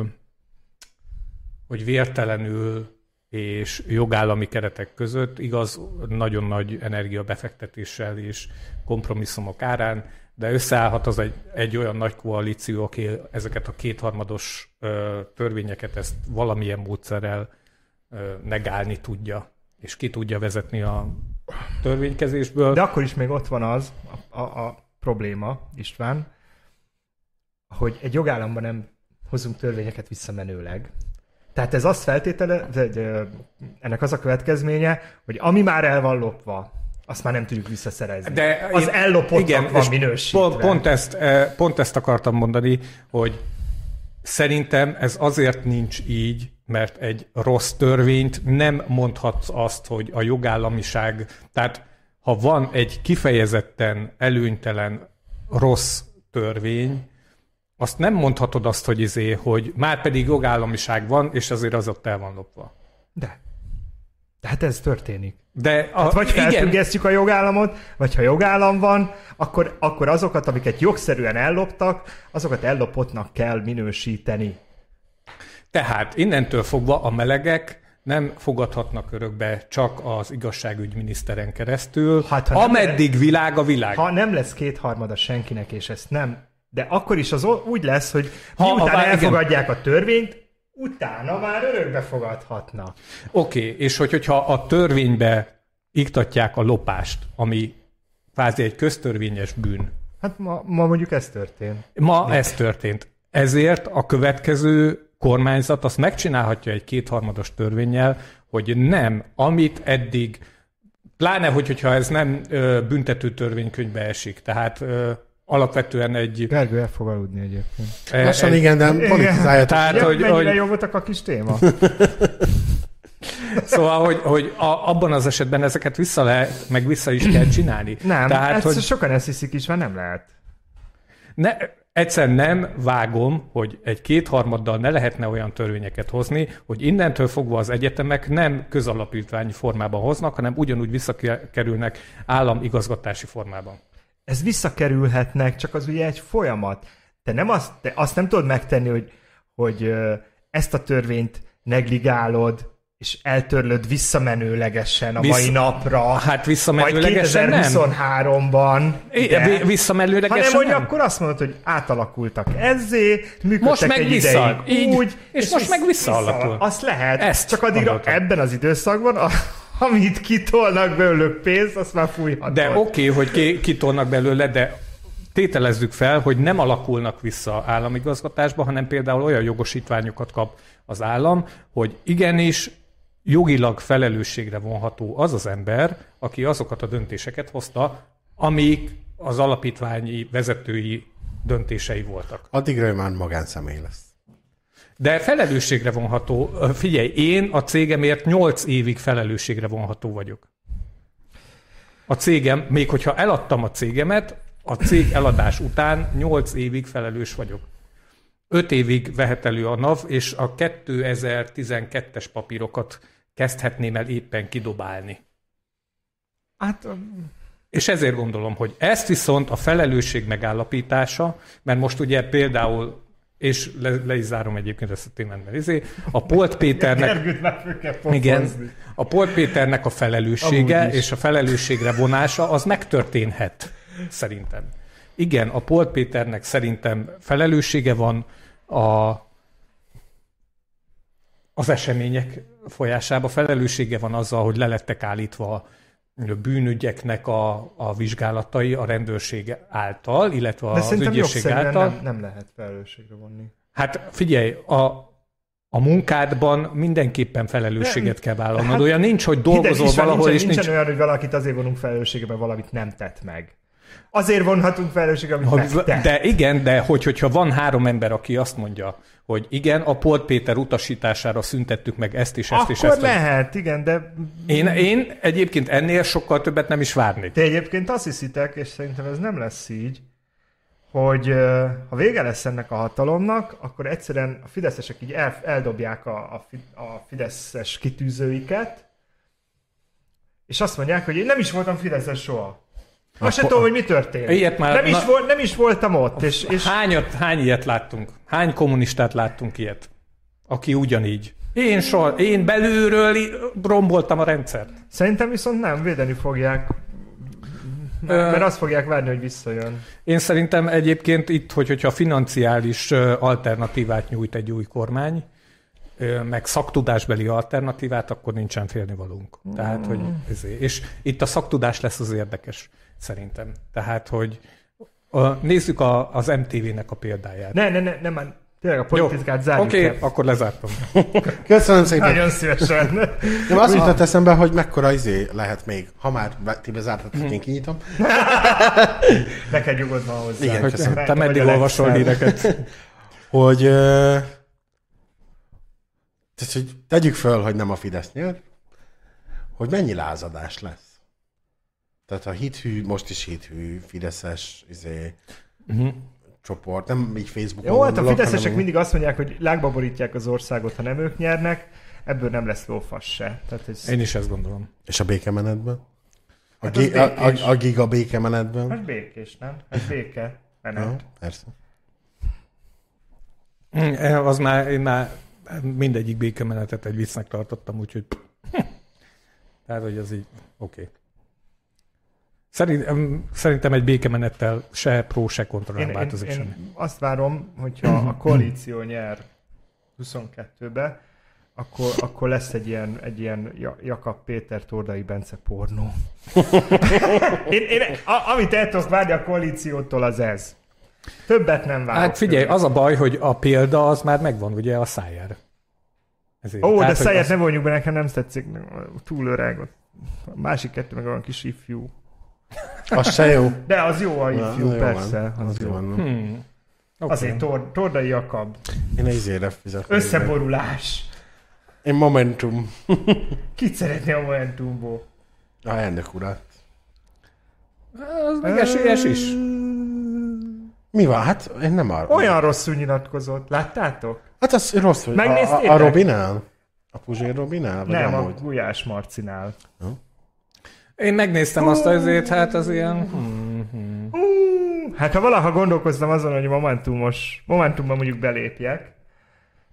hogy vértelenül és jogállami keretek között, igaz, nagyon nagy energiabefektetéssel és kompromisszumok árán, de összeállhat az egy, egy olyan nagy koalíció, aki ezeket a kétharmados ö, törvényeket ezt valamilyen módszerrel ö, negálni tudja, és ki tudja vezetni a törvénykezésből. De akkor is még ott van az, a, a, a probléma, István, hogy egy jogállamban nem hozunk törvényeket visszamenőleg. Tehát ez azt feltétele, ennek az a következménye, hogy ami már el van lopva, azt már nem tudjuk visszaszerezni. De az én- ellopottnak igen, van minősítve. Pont, pont, ezt, eh, pont ezt akartam mondani, hogy szerintem ez azért nincs így, mert egy rossz törvényt nem mondhatsz azt, hogy a jogállamiság, tehát ha van egy kifejezetten előnytelen rossz törvény, azt nem mondhatod azt, hogy izé, hogy már pedig jogállamiság van, és azért az ott el van lopva. De. Tehát ez történik. De a, Hát vagy igen, felfüggesztjük a jogállamot, vagy ha jogállam van, akkor, akkor azokat, amiket jogszerűen elloptak, azokat ellopottnak kell minősíteni. Tehát innentől fogva a melegek nem fogadhatnak örökbe csak az igazságügyminiszteren keresztül, Hát, ha nem- ameddig világ a világ. Ha nem lesz kétharmada senkinek, és ezt nem, de akkor is az úgy lesz, hogy Ha- miután igen. elfogadják a törvényt, utána már örökbe fogadhatnak. Oké, okay, és hogy, hogyha a törvénybe iktatják a lopást, ami kvázi egy köztörvényes bűn, Hát ma, ma mondjuk ez történt. ma ez történt. Ezért a következő kormányzat azt megcsinálhatja egy kétharmados törvényel, hogy nem, amit eddig, pláne, hogy, hogyha ez nem ö, büntető törvénykönyvbe esik, tehát ö, alapvetően egy... Gergő el fog aludni egyébként. Lassan egy, igen, de politizáljatok. Tehát, Ja, hogy, hogy, jó volt a kis téma? [LAUGHS] Szóval, hogy, hogy a, abban az esetben ezeket vissza lehet, meg vissza is kell csinálni. [CLEARS THROAT] Nem, Tehát, ezt hogy sokan ezt hiszik is, mert nem lehet. ne, egyszer nem vágom, hogy egy kétharmaddal ne lehetne olyan törvényeket hozni, hogy innentől fogva az egyetemek nem közalapítványi formában hoznak, hanem ugyanúgy visszakerülnek államigazgatási formában. Ez visszakerülhetnek, csak az ugye egy folyamat. Te, nem azt, te azt nem tudod megtenni, hogy, hogy ezt a törvényt negligálod, és eltörlöd visszamenőlegesen a Vissz- mai napra. Hát visszamenőlegesen nem. 2023-ban. É, de- vi- Visszamenőlegesen hanem, hogy nem. akkor azt mondod, hogy átalakultak ezzé, működtek Most meg egy vissza. ideig Így. úgy, És most meg visszaalakul. vissza- Azt lehet, Ezt csak addigra ebben az időszakban, a, amit kitolnak belőlük pénzt, azt már fújhatod. De oké, okay, hogy ki, kitolnak belőle, de tételezzük fel, hogy nem alakulnak vissza államigazgatásba, hanem például olyan jogosítványokat kap az állam, hogy igenis jogilag felelősségre vonható az az ember, aki azokat a döntéseket hozta, amik az alapítványi vezetői döntései voltak. Addigra ő már magánszemély lesz. De felelősségre vonható. Figyelj, én a cégemért 8 évig felelősségre vonható vagyok. A cégem, még hogyha eladtam a cégemet, a cég eladás után 8 évig felelős vagyok. 5 évig vehet elő a NAV, és a 2012-es papírokat kezdhetném el éppen kidobálni. Hát, És ezért gondolom, hogy ezt viszont a felelősség megállapítása, mert most ugye például, és le, le is zárom egyébként ezt a témát, mert izé, a Polt Péternek, [LAUGHS] igen, a Polt Péternek a felelőssége és a felelősségre vonása az megtörténhet, szerintem. Igen, a Polt Péternek szerintem felelőssége van a, az események folyásába, felelőssége van azzal, hogy lelettek állítva bűnügyeknek a, a vizsgálatai a rendőrség által, illetve De az jogszerűen által. nem, nem lehet felelősségre vonni. Hát figyelj, a, a munkádban mindenképpen felelősséget kell vállalnod. Hát, olyan nincs, hogy dolgozol valahol, nincsen, és nincsen nincs... olyan, hogy valakit azért vonunk felelősségbe, valamit nem tett meg. Azért vonhatunk felelősség, amit megtett. De igen, de hogy, hogyha van három ember, aki azt mondja, hogy igen, a Polt Péter utasítására szüntettük meg ezt is, ezt Akkor is, ezt. lehet, igen, de Én, én egyébként ennél sokkal többet nem is várnék. Ti egyébként azt hiszitek, és szerintem ez nem lesz így, hogy ha vége lesz ennek a hatalomnak, akkor egyszerűen a fideszesek így el, eldobják a, a, a fideszes kitűzőiket, és azt mondják, hogy én nem is voltam fideszes soha. Azt sem tudom, hogy mi történt. Ilyet már- nem, is na- vol, nem is voltam ott, és, és Hányat, hány ilyet láttunk? Hány kommunistát láttunk ilyet? Aki ugyanígy. Én soha, én belülről romboltam a rendszert. szerintem viszont nem, védeni fogják, mert azt fogják várni, hogy visszajön. Én szerintem egyébként itt, hogy, hogyha financiális alternatívát nyújt egy új kormány, meg szaktudásbeli alternatívát, akkor nincsen félnivalónk. Tehát, hogy ezért. És itt a szaktudás lesz az érdekes, szerintem. Tehát, hogy a, nézzük a, az MTV-nek a példáját. Ne, ne, ne, ne, már tényleg a politikát zárjuk Oké, okay, akkor lezártam. [LAUGHS] Köszönöm szépen. Nagyon szívesen. Nem azt jutott eszembe, hogy mekkora izé lehet még, ha már ti bezártatok, én kinyitom. [LAUGHS] Neked van hozzá. Igen, Hogy köszönöm. te meddig olvasol híreket? [LAUGHS] Hogy, tehát, hogy tegyük föl, hogy nem a Fidesz nyer, hogy mennyi lázadás lesz. Tehát a hithű, most is hithű, Fideszes izé, uh-huh. csoport, nem így Facebookon Jó, hát a fideszesek hanem- mindig azt mondják, hogy lágba borítják az országot, ha nem ők nyernek, ebből nem lesz lófasz se. Tehát ez, Én is ezt gondolom. És a békemenetben? A, Hát gi- a, a, a giga békemenetben? Hát békés, nem? Hát béke. Menet. Ja, persze. Eh, Az már, én már mindegyik békemenetet egy viccnek tartottam, úgyhogy [LAUGHS] tehát, hogy az így, oké. Okay. Szerintem, szerintem egy békemenettel se pró, se kontra nem Én, én, változik semmi. én azt várom, hogyha a koalíció nyer 22-be, akkor, akkor lesz egy ilyen, egy ilyen Ja- Jakab Péter Tordai Bence pornó. [LAUGHS] én, én, a, amit el tudok várni a koalíciótól, az ez. Többet nem várok. Hát figyelj, tőle. az a baj, hogy a példa az már megvan, ugye, a szájára. Ezért. Ó, de Tehát, hogy száját az- ne vonjuk be, nekem nem tetszik, túl öreg. A másik kettő meg olyan kis ifjú. Az se jó. De az jó a ifjú, Na, jó persze. van. Az jó. van. Hmm. Okay. Azért Tor, Tordai Jakab. Én izére fizetek. Összeborulás. Én Momentum. [LAUGHS] Kit szeretné a Momentumból? A elnök urat. Az még esélyes is. Mi van? Hát én nem arra. Olyan rosszul nyilatkozott. Láttátok? Hát az rossz, hogy a, a, a Robinál? A Puzsér Robinál? Vagy Nem, amúgy? a Gulyás Marcinál. Én megnéztem azt azért, hát az ilyen... Hát ha valaha gondolkoztam azon, hogy Momentumos, Momentumban mondjuk belépjek,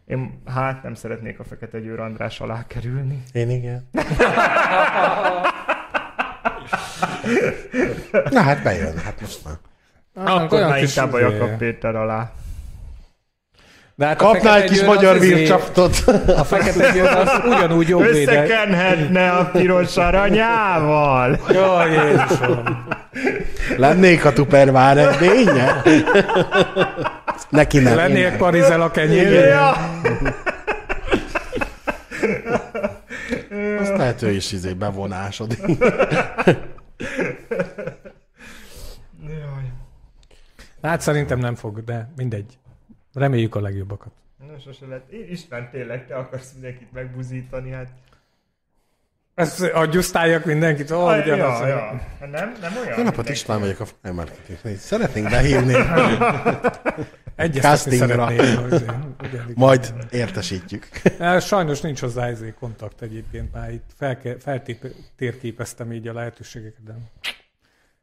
én hát nem szeretnék a Fekete Győr András alá kerülni. Én igen. [LAUGHS] Na hát bejön, hát most már. Akkor olyan már inkább a izé- Jakab Péter alá. De hát Kapnál egy kis magyar vircsaftot. A fekete győr az ugyanúgy jobb. Összekenhetne a piros aranyával. Jaj, Jézusom. Lennék a Tupperware ebbénye? Neki nem. Lennél én- Karizel a kenyérén. Ja. Azt lehet, ő is izé bevonásodik. Hát szerintem nem fog, de mindegy. Reméljük a legjobbakat. Na, sose lett. Én István, tényleg, te akarsz mindenkit megbuzítani, hát. Ezt adjusztáljak mindenkit. Ó, Ah, ugyanaz. ja, ja. Nem, nem olyan? Jó napot. István vagyok a Fire Marketing. Szeretnénk behívni, [LAUGHS] Egyeztetni Castingra. majd értesítjük. Hát [LAUGHS] Sajnos nincs hozzá izé kontakt egyébként, már itt feltérképeztem így a lehetőségeket, de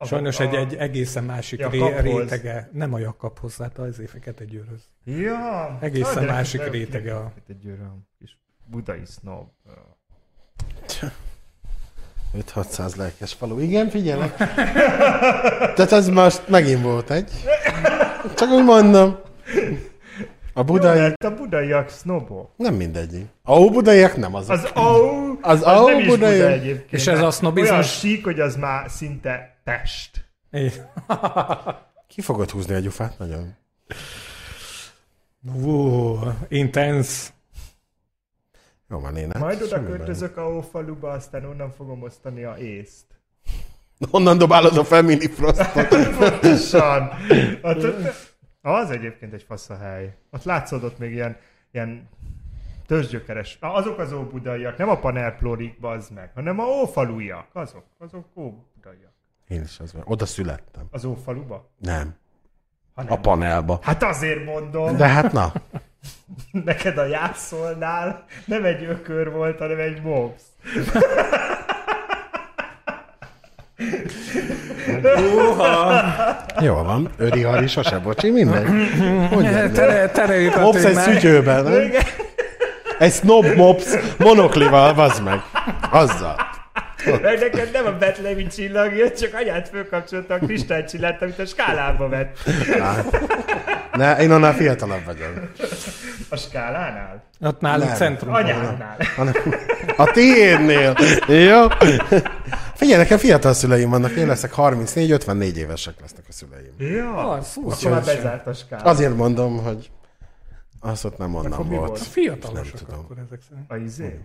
A- sajnos a- egy, egy egészen másik ré, rétege, nem a Jakabhoz, hát az izé fekete győrhöz. Ja. Egészen de másik nekem rétege a- Egy győröm, kis budai snob. 5-600 lelkes falu. Igen, figyelek. Tehát ez most megint volt egy. Csak úgy mondom. A Jó, budai... mert a budaiak snobok. Nem mindegy. A budaiak nem azok. Az au, Az az, au nem is budai- Buda egyébként. És ez a Olyan sznobizmus? sík, hogy az már szinte Pest. É- Ki fogod húzni a gyufát? Nagyon. Ú, intense. Jó van, én Majd oda költözök a Ófaluba, aztán onnan fogom osztani a észt. Honnan dobálod a Family Frostot? [LAUGHS] Pontosan. Az egyébként egy fasz a hely. Ott látszod ott még ilyen, ilyen tőzsgyökeres. Na, azok az óbudaiak, nem a panelplorik, bazd meg, hanem a ófalujak. Azok, azok óbudaiak. Én is az van. Oda születtem. Az ófaluba? Nem. Ha nem. A panelba. Hát azért mondom, De hát na. [LAUGHS] neked a jászolnál nem egy ökör volt, hanem egy mobs. [LAUGHS] Jól van. Öri Hari sose, bocsi, mindegy. Tereljük a Mops egy szütyőben, nem? Egy snob mops monoklival, bazd meg. Azzal. Mert neked nem a betlemi csillag jött, csak anyát fölkapcsolta a kristálycsillát, amit a skálába vett. Ne, én annál fiatalabb vagyok. A skálánál? Ott nálunk centrum. Anyádnál. Hanem a tiédnél. Jó? Figyelj, nekem fiatal szüleim vannak, én leszek 34-54 évesek lesznek a szüleim. Ja, fú, akkor már bezárt a skálá. Azért mondom, hogy azt ott nem onnan mi volt. volt? Fiatalosak Nem tudom. akkor ezek szerint. A izé?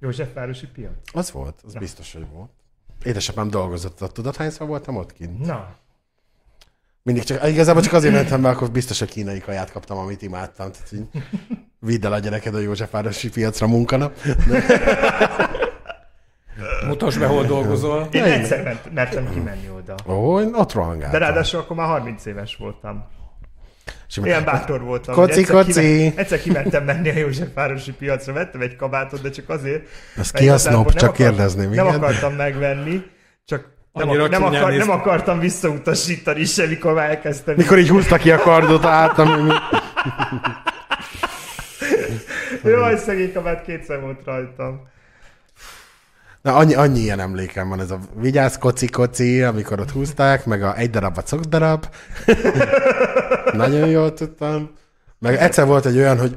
Józsefvárosi piac? Az volt, az biztos, hogy volt. Édesapám dolgozott ott, tudod hányszor voltam ott kint? Na, Mindig csak, igazából csak azért mentem, mert akkor biztos, hogy kínai kaját kaptam, amit imádtam. Tehát, így, vidd el a gyereked a Józsefvárosi piacra munkanap. [LAUGHS] Mutasd be, hol dolgozol. én egyszer ment, mertem kimenni oda. Ó, én ott rohangáltam. De ráadásul akkor már 30 éves voltam. És Ilyen bátor voltam. Koci, egyszer koci. Kiment, egyszer kimentem menni a Józsefvárosi piacra, vettem egy kabátot, de csak azért. Az mert ki a nem Csak akar- kérdezném, Nem igen. akartam megvenni, csak nem, Annyira ak- nem, akar, néz nem ki. akartam visszautasítani se, mikor már elkezdtem. Mikor így húzta ki a kardot át, ami... Jaj, szegény kabát kétszer volt rajtam. Na, annyi, annyi ilyen emlékem van, ez a vigyázz koci koci, amikor ott húzták, meg a egy darab a cok darab. [LAUGHS] Nagyon jól tudtam. Meg egyszer volt egy olyan, hogy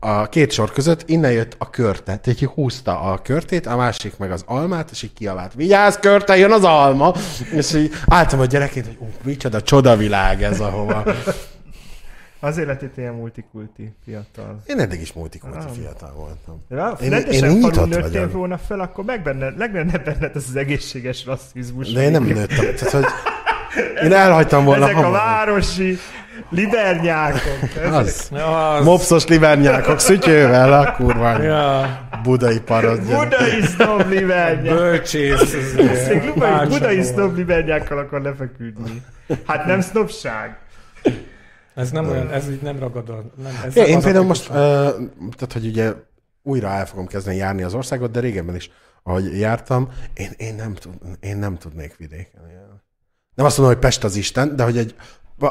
a két sor között innen jött a körte. Tehát így húzta a körtét, a másik meg az almát, és így kiabált, vigyázz körte, jön az alma! És így álltam a gyerekként, hogy ú, micsoda csodavilág ez ahova. Azért lett itt ilyen multikulti fiatal. Én eddig is multikulti fiatal voltam. De ha Én- én falun nyitott nőttél vagyok. volna fel, akkor meg benne, legnagyobb benned ez az egészséges rasszizmus. De én nem nőttem. Tehát, hogy én elhagytam volna Ezek a hamar. városi libernyákok. Ezek. Az. Az, Mopszos livernyákok szütyővel, a kurva [LAUGHS] ja, budai parodja. Budai snob libernyák. bölcsész. budai, snob libernyákkal akar lefeküdni. Hát nem sznobság. Ez nem olyan, ez így nem ragadol. Nem, ez Ja, nem én a például most, uh, tehát hogy ugye újra el fogom kezdeni járni az országot, de régebben is, ahogy jártam, én, én, nem, tud, én nem tudnék vidéken élni. Nem azt mondom, hogy Pest az Isten, de hogy egy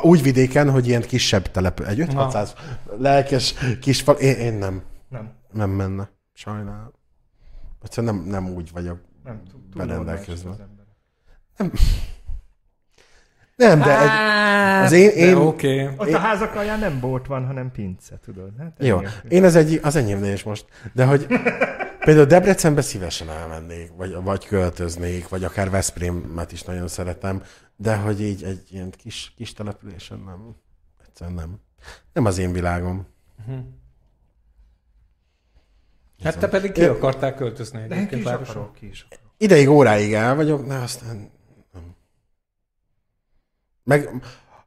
úgy vidéken, hogy ilyen kisebb telepő, egy 500 lelkes kis fal, én, én nem, Nem, nem menne. Sajnálom. Egyszerűen nem, nem úgy vagyok. nem. Túl, túl Berendelkezve. ember. Nem, de egy, az én, De én, Oké. Okay. Ott a házak alján nem bolt van, hanem pince, tudod? Hát Jó, ennyi. én az, egy, az enyémnél is most. De hogy [LAUGHS] például Debrecenbe szívesen elmennék, vagy, vagy költöznék, vagy akár Veszprémet is nagyon szeretem, de hogy így egy ilyen kis, kis településen nem. Egyszerűen nem. Nem az én világom. Hát te pedig ki akartál költözni De én egyébként akarok, ki is. Ideig óráig el vagyok, de aztán. Meg,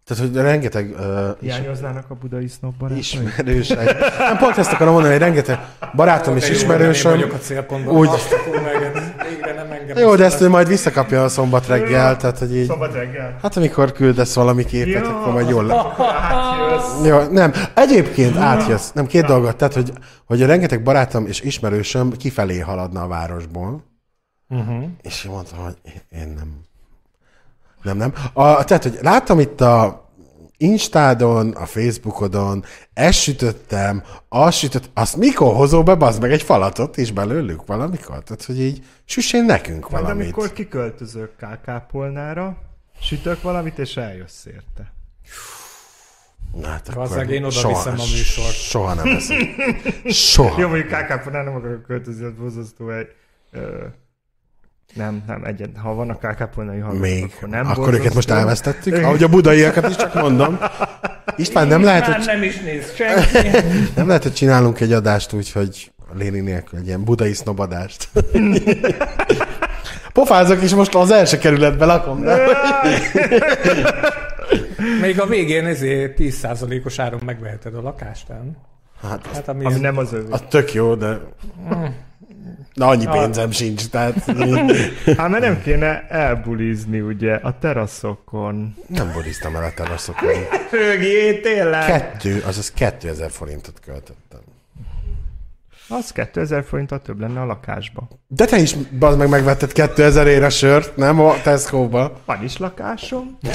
tehát, hogy rengeteg uh, Hiányoznának a budai snob barátai? ismerőség. Nem pont ezt akarom mondani, hogy rengeteg barátom és jó, ismerősöm. Én vagyok a célpontban. Úgy-. Azt kurváget, végre nem engem. Jó, de ezt ő majd visszakapja a szombat reggel, tehát hogy így... Szombat reggel. Hát amikor küldesz valami képet, Ja, akkor majd jól le... Akkor átjössz. Jó, nem. Egyébként átjössz. Nem, két dolgot. Tehát, hogy, hogy a rengeteg barátom és ismerősöm kifelé haladna a városból. Uh-huh. És én mondtam, hogy én nem. Nem, nem. A, tehát, hogy láttam itt a Instádon, a Facebookodon, ezt sütöttem, azt sütött, azt mikor hozol be, bazd meg egy falatot is belőlük valamikor? Tehát, hogy így süssén nekünk Majd valamit. amikor kiköltözök KK-polnára, sütök valamit, és eljössz érte. Na, hát akkor én oda soha, viszem a műsort. Soha nem eszek. Soha. Jó, mondjuk KK-polnára nem akarok költözni, az borzasztó egy... Nem, nem, egyet. Ha vannak KK-polnai hallgatók, Még. akkor nem Akkor őket most elvesztettük. Ahogy a budaiakat is csak mondom. István, nem lehet, Már hogy, nem is néz senki. [LAUGHS] nem lehet, hogy csinálunk egy adást úgy, hogy Léni nélkül egy ilyen budai sznobadást. [LAUGHS] Pofázok, és most az első kerületbe lakom. De... Még a végén ezért 10%-os áron megveheted a lakást, nem? Hát, Hát ami, Ami nem az övé. az tök jó, de... Na, annyi pénzem sincs, tehát [LAUGHS] Hát mert nem kéne elbulizni, ugye, a teraszokon. nem boriztam el a teraszokon. [LAUGHS] Rögi, tényleg? Kettő, azaz 2000 forintot költöttem. Az 2000 forinttal több lenne a lakásba. De te is, bazd meg, megvetted 2000 ére sört, nem a Tesco-ba. Van is lakásom. [LAUGHS]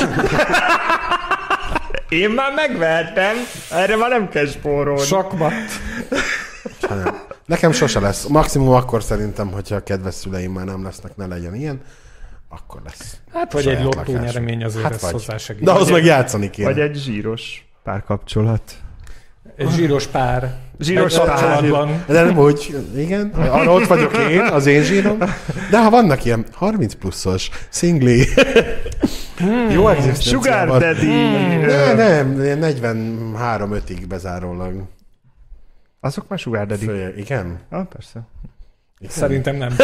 Én már megvehettem, erre már nem kell spórolni. Sakmat. hanem Nekem sose lesz. Maximum akkor szerintem, hogyha a kedves szüleim már nem lesznek, ne legyen ilyen, akkor lesz. Hát vagy egy lottó nyeremény azért Hát vagy. hozzásegít. De ahhoz meg játszani kéne. Vagy egy zsíros párkapcsolat. Egy zsíros pár. Zsíros kapcsolatban. De nem úgy, igen, arra ott vagyok én, az én zsírom. De ha vannak ilyen 30 pluszos, szingli, jó egzisztenciával. Sugar Daddy. Ne, nem, ilyen 43-5-ig bezárólag. Azok már Sugar Daddy. Föl, igen? Ah, persze. igen? Szerintem nem.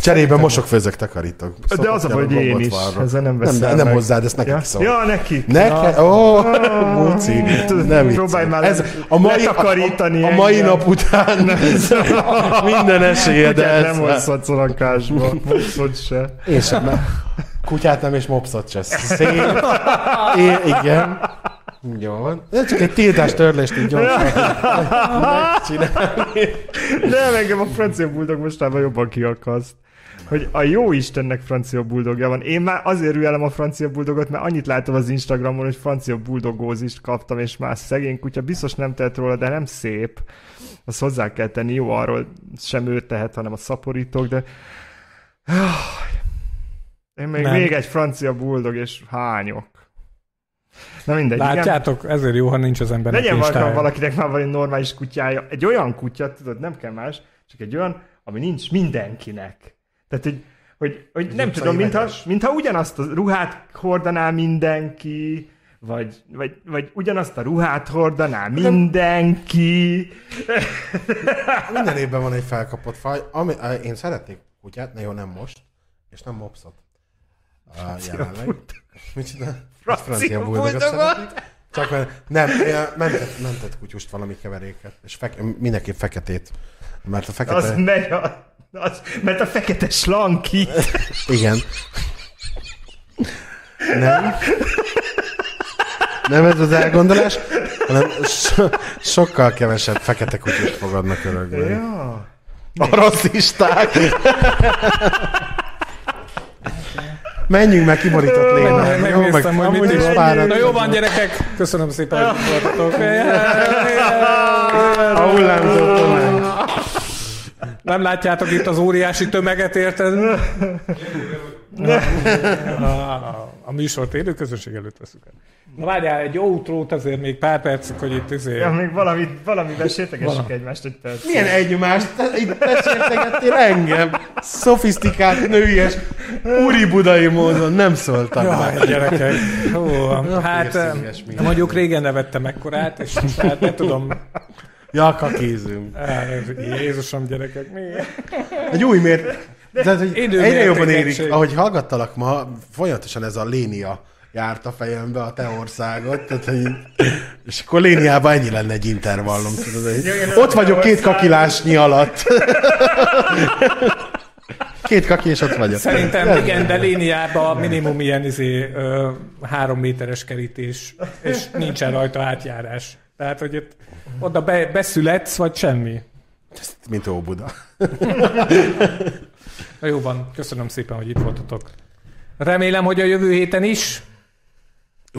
Cserébe mosok, főzök, takarítok. De az a baj, hogy én is. Ezzel nem Nem, veszel nem meg. hozzád, ezt nekik Ja, szól. ja neki. Neke? Ó, oh, Muci, nem. Próbálj már Ez a mai, letakarítani a, a mai nap után minden esélyed nem hozhatsz a lakásba. Mopszod se. Én sem. Kutyát nem és mopszot se. Szép. Én, igen. Jó van. Ez csak egy tiltás törlést így gyorsan megcsinálni. Nem, engem a francia buldog mostában jobban kiakaszt. Hogy a jó Istennek francia buldogja van. Én már azért rühelem a francia buldogot, mert annyit látom az Instagramon, hogy francia buldogózist kaptam, és már szegény kutya biztos nem tehet róla, de nem szép. Azt hozzá kell tenni, jó, arról sem ő tehet, hanem a szaporítók, de... Én még, Nem. még egy francia buldog, és hányok. Na mindegy, igen. Látjátok, ezért jó, ha nincs az embernek Legyen valaki, valakinek már valami normális kutyája. Egy olyan kutya, tudod, nem kell más, csak egy olyan, ami nincs mindenkinek. Tehát, hogy, hogy, hogy nem tudom, mintha, mintha ugyanazt a ruhát hordaná mindenki, vagy, vagy, vagy ugyanazt a ruhát hordaná mindenki. Minden évben van egy felkapott faj. Ami, én szeretnék kutyát, ne jó, nem most, és nem mopszot. Uh, jelenleg. Mit csinál? Francia buldogot. Csak mert nem, mentett, mentett kutyust valami keveréket, és feke, mindenképp feketét. Mert a fekete... Az megy a... Az, mert a fekete slanki. Igen. Nem. Nem ez az elgondolás, hanem so, sokkal kevesebb fekete kutyust fogadnak örökbe. ja. A rasszisták. Menjünk meg kiborított lény. Meg- Jó, meg Megnéztem, hogy mit is fáradt. Na jó van, gyerekek! Köszönöm szépen, hogy voltatok. A hullámzó tömeg. Nem látjátok itt az óriási tömeget, érted? A, a műsort élő közönség előtt veszük el. Na várjál, egy outrót azért még pár percig, hogy itt izé... ja, még valamit, valamivel sértegessük Valami. egymást egy perc. Milyen egymást? Itt tesértegettél engem. Szofisztikált, nőies, úri budai módon nem szóltam Jaj, be. gyerekek. Hú, hát piercinges eh, minden. mondjuk régen nevettem ekkorát, és hát nem tudom. Jaka kézünk. Jézusom, gyerekek, mi? Egy új mér... De hogy Időmértékegység. egyre jobban érik, ahogy hallgattalak ma, folyamatosan ez a lénia járt a fejembe, a te országot, tehát, hogy, és akkor léniában ennyi lenne egy intervallum, tudod, hogy ott vagyok két kakilásnyi alatt. [LAUGHS] Két kaki, és ott vagyok. Szerintem igen, de léniában minimum ilyen izé, ö, három méteres kerítés, és nincsen rajta átjárás. Tehát, hogy itt oda be, beszületsz, vagy semmi. Mint Óbuda. [LAUGHS] Na jó van, köszönöm szépen, hogy itt voltatok. Remélem, hogy a jövő héten is.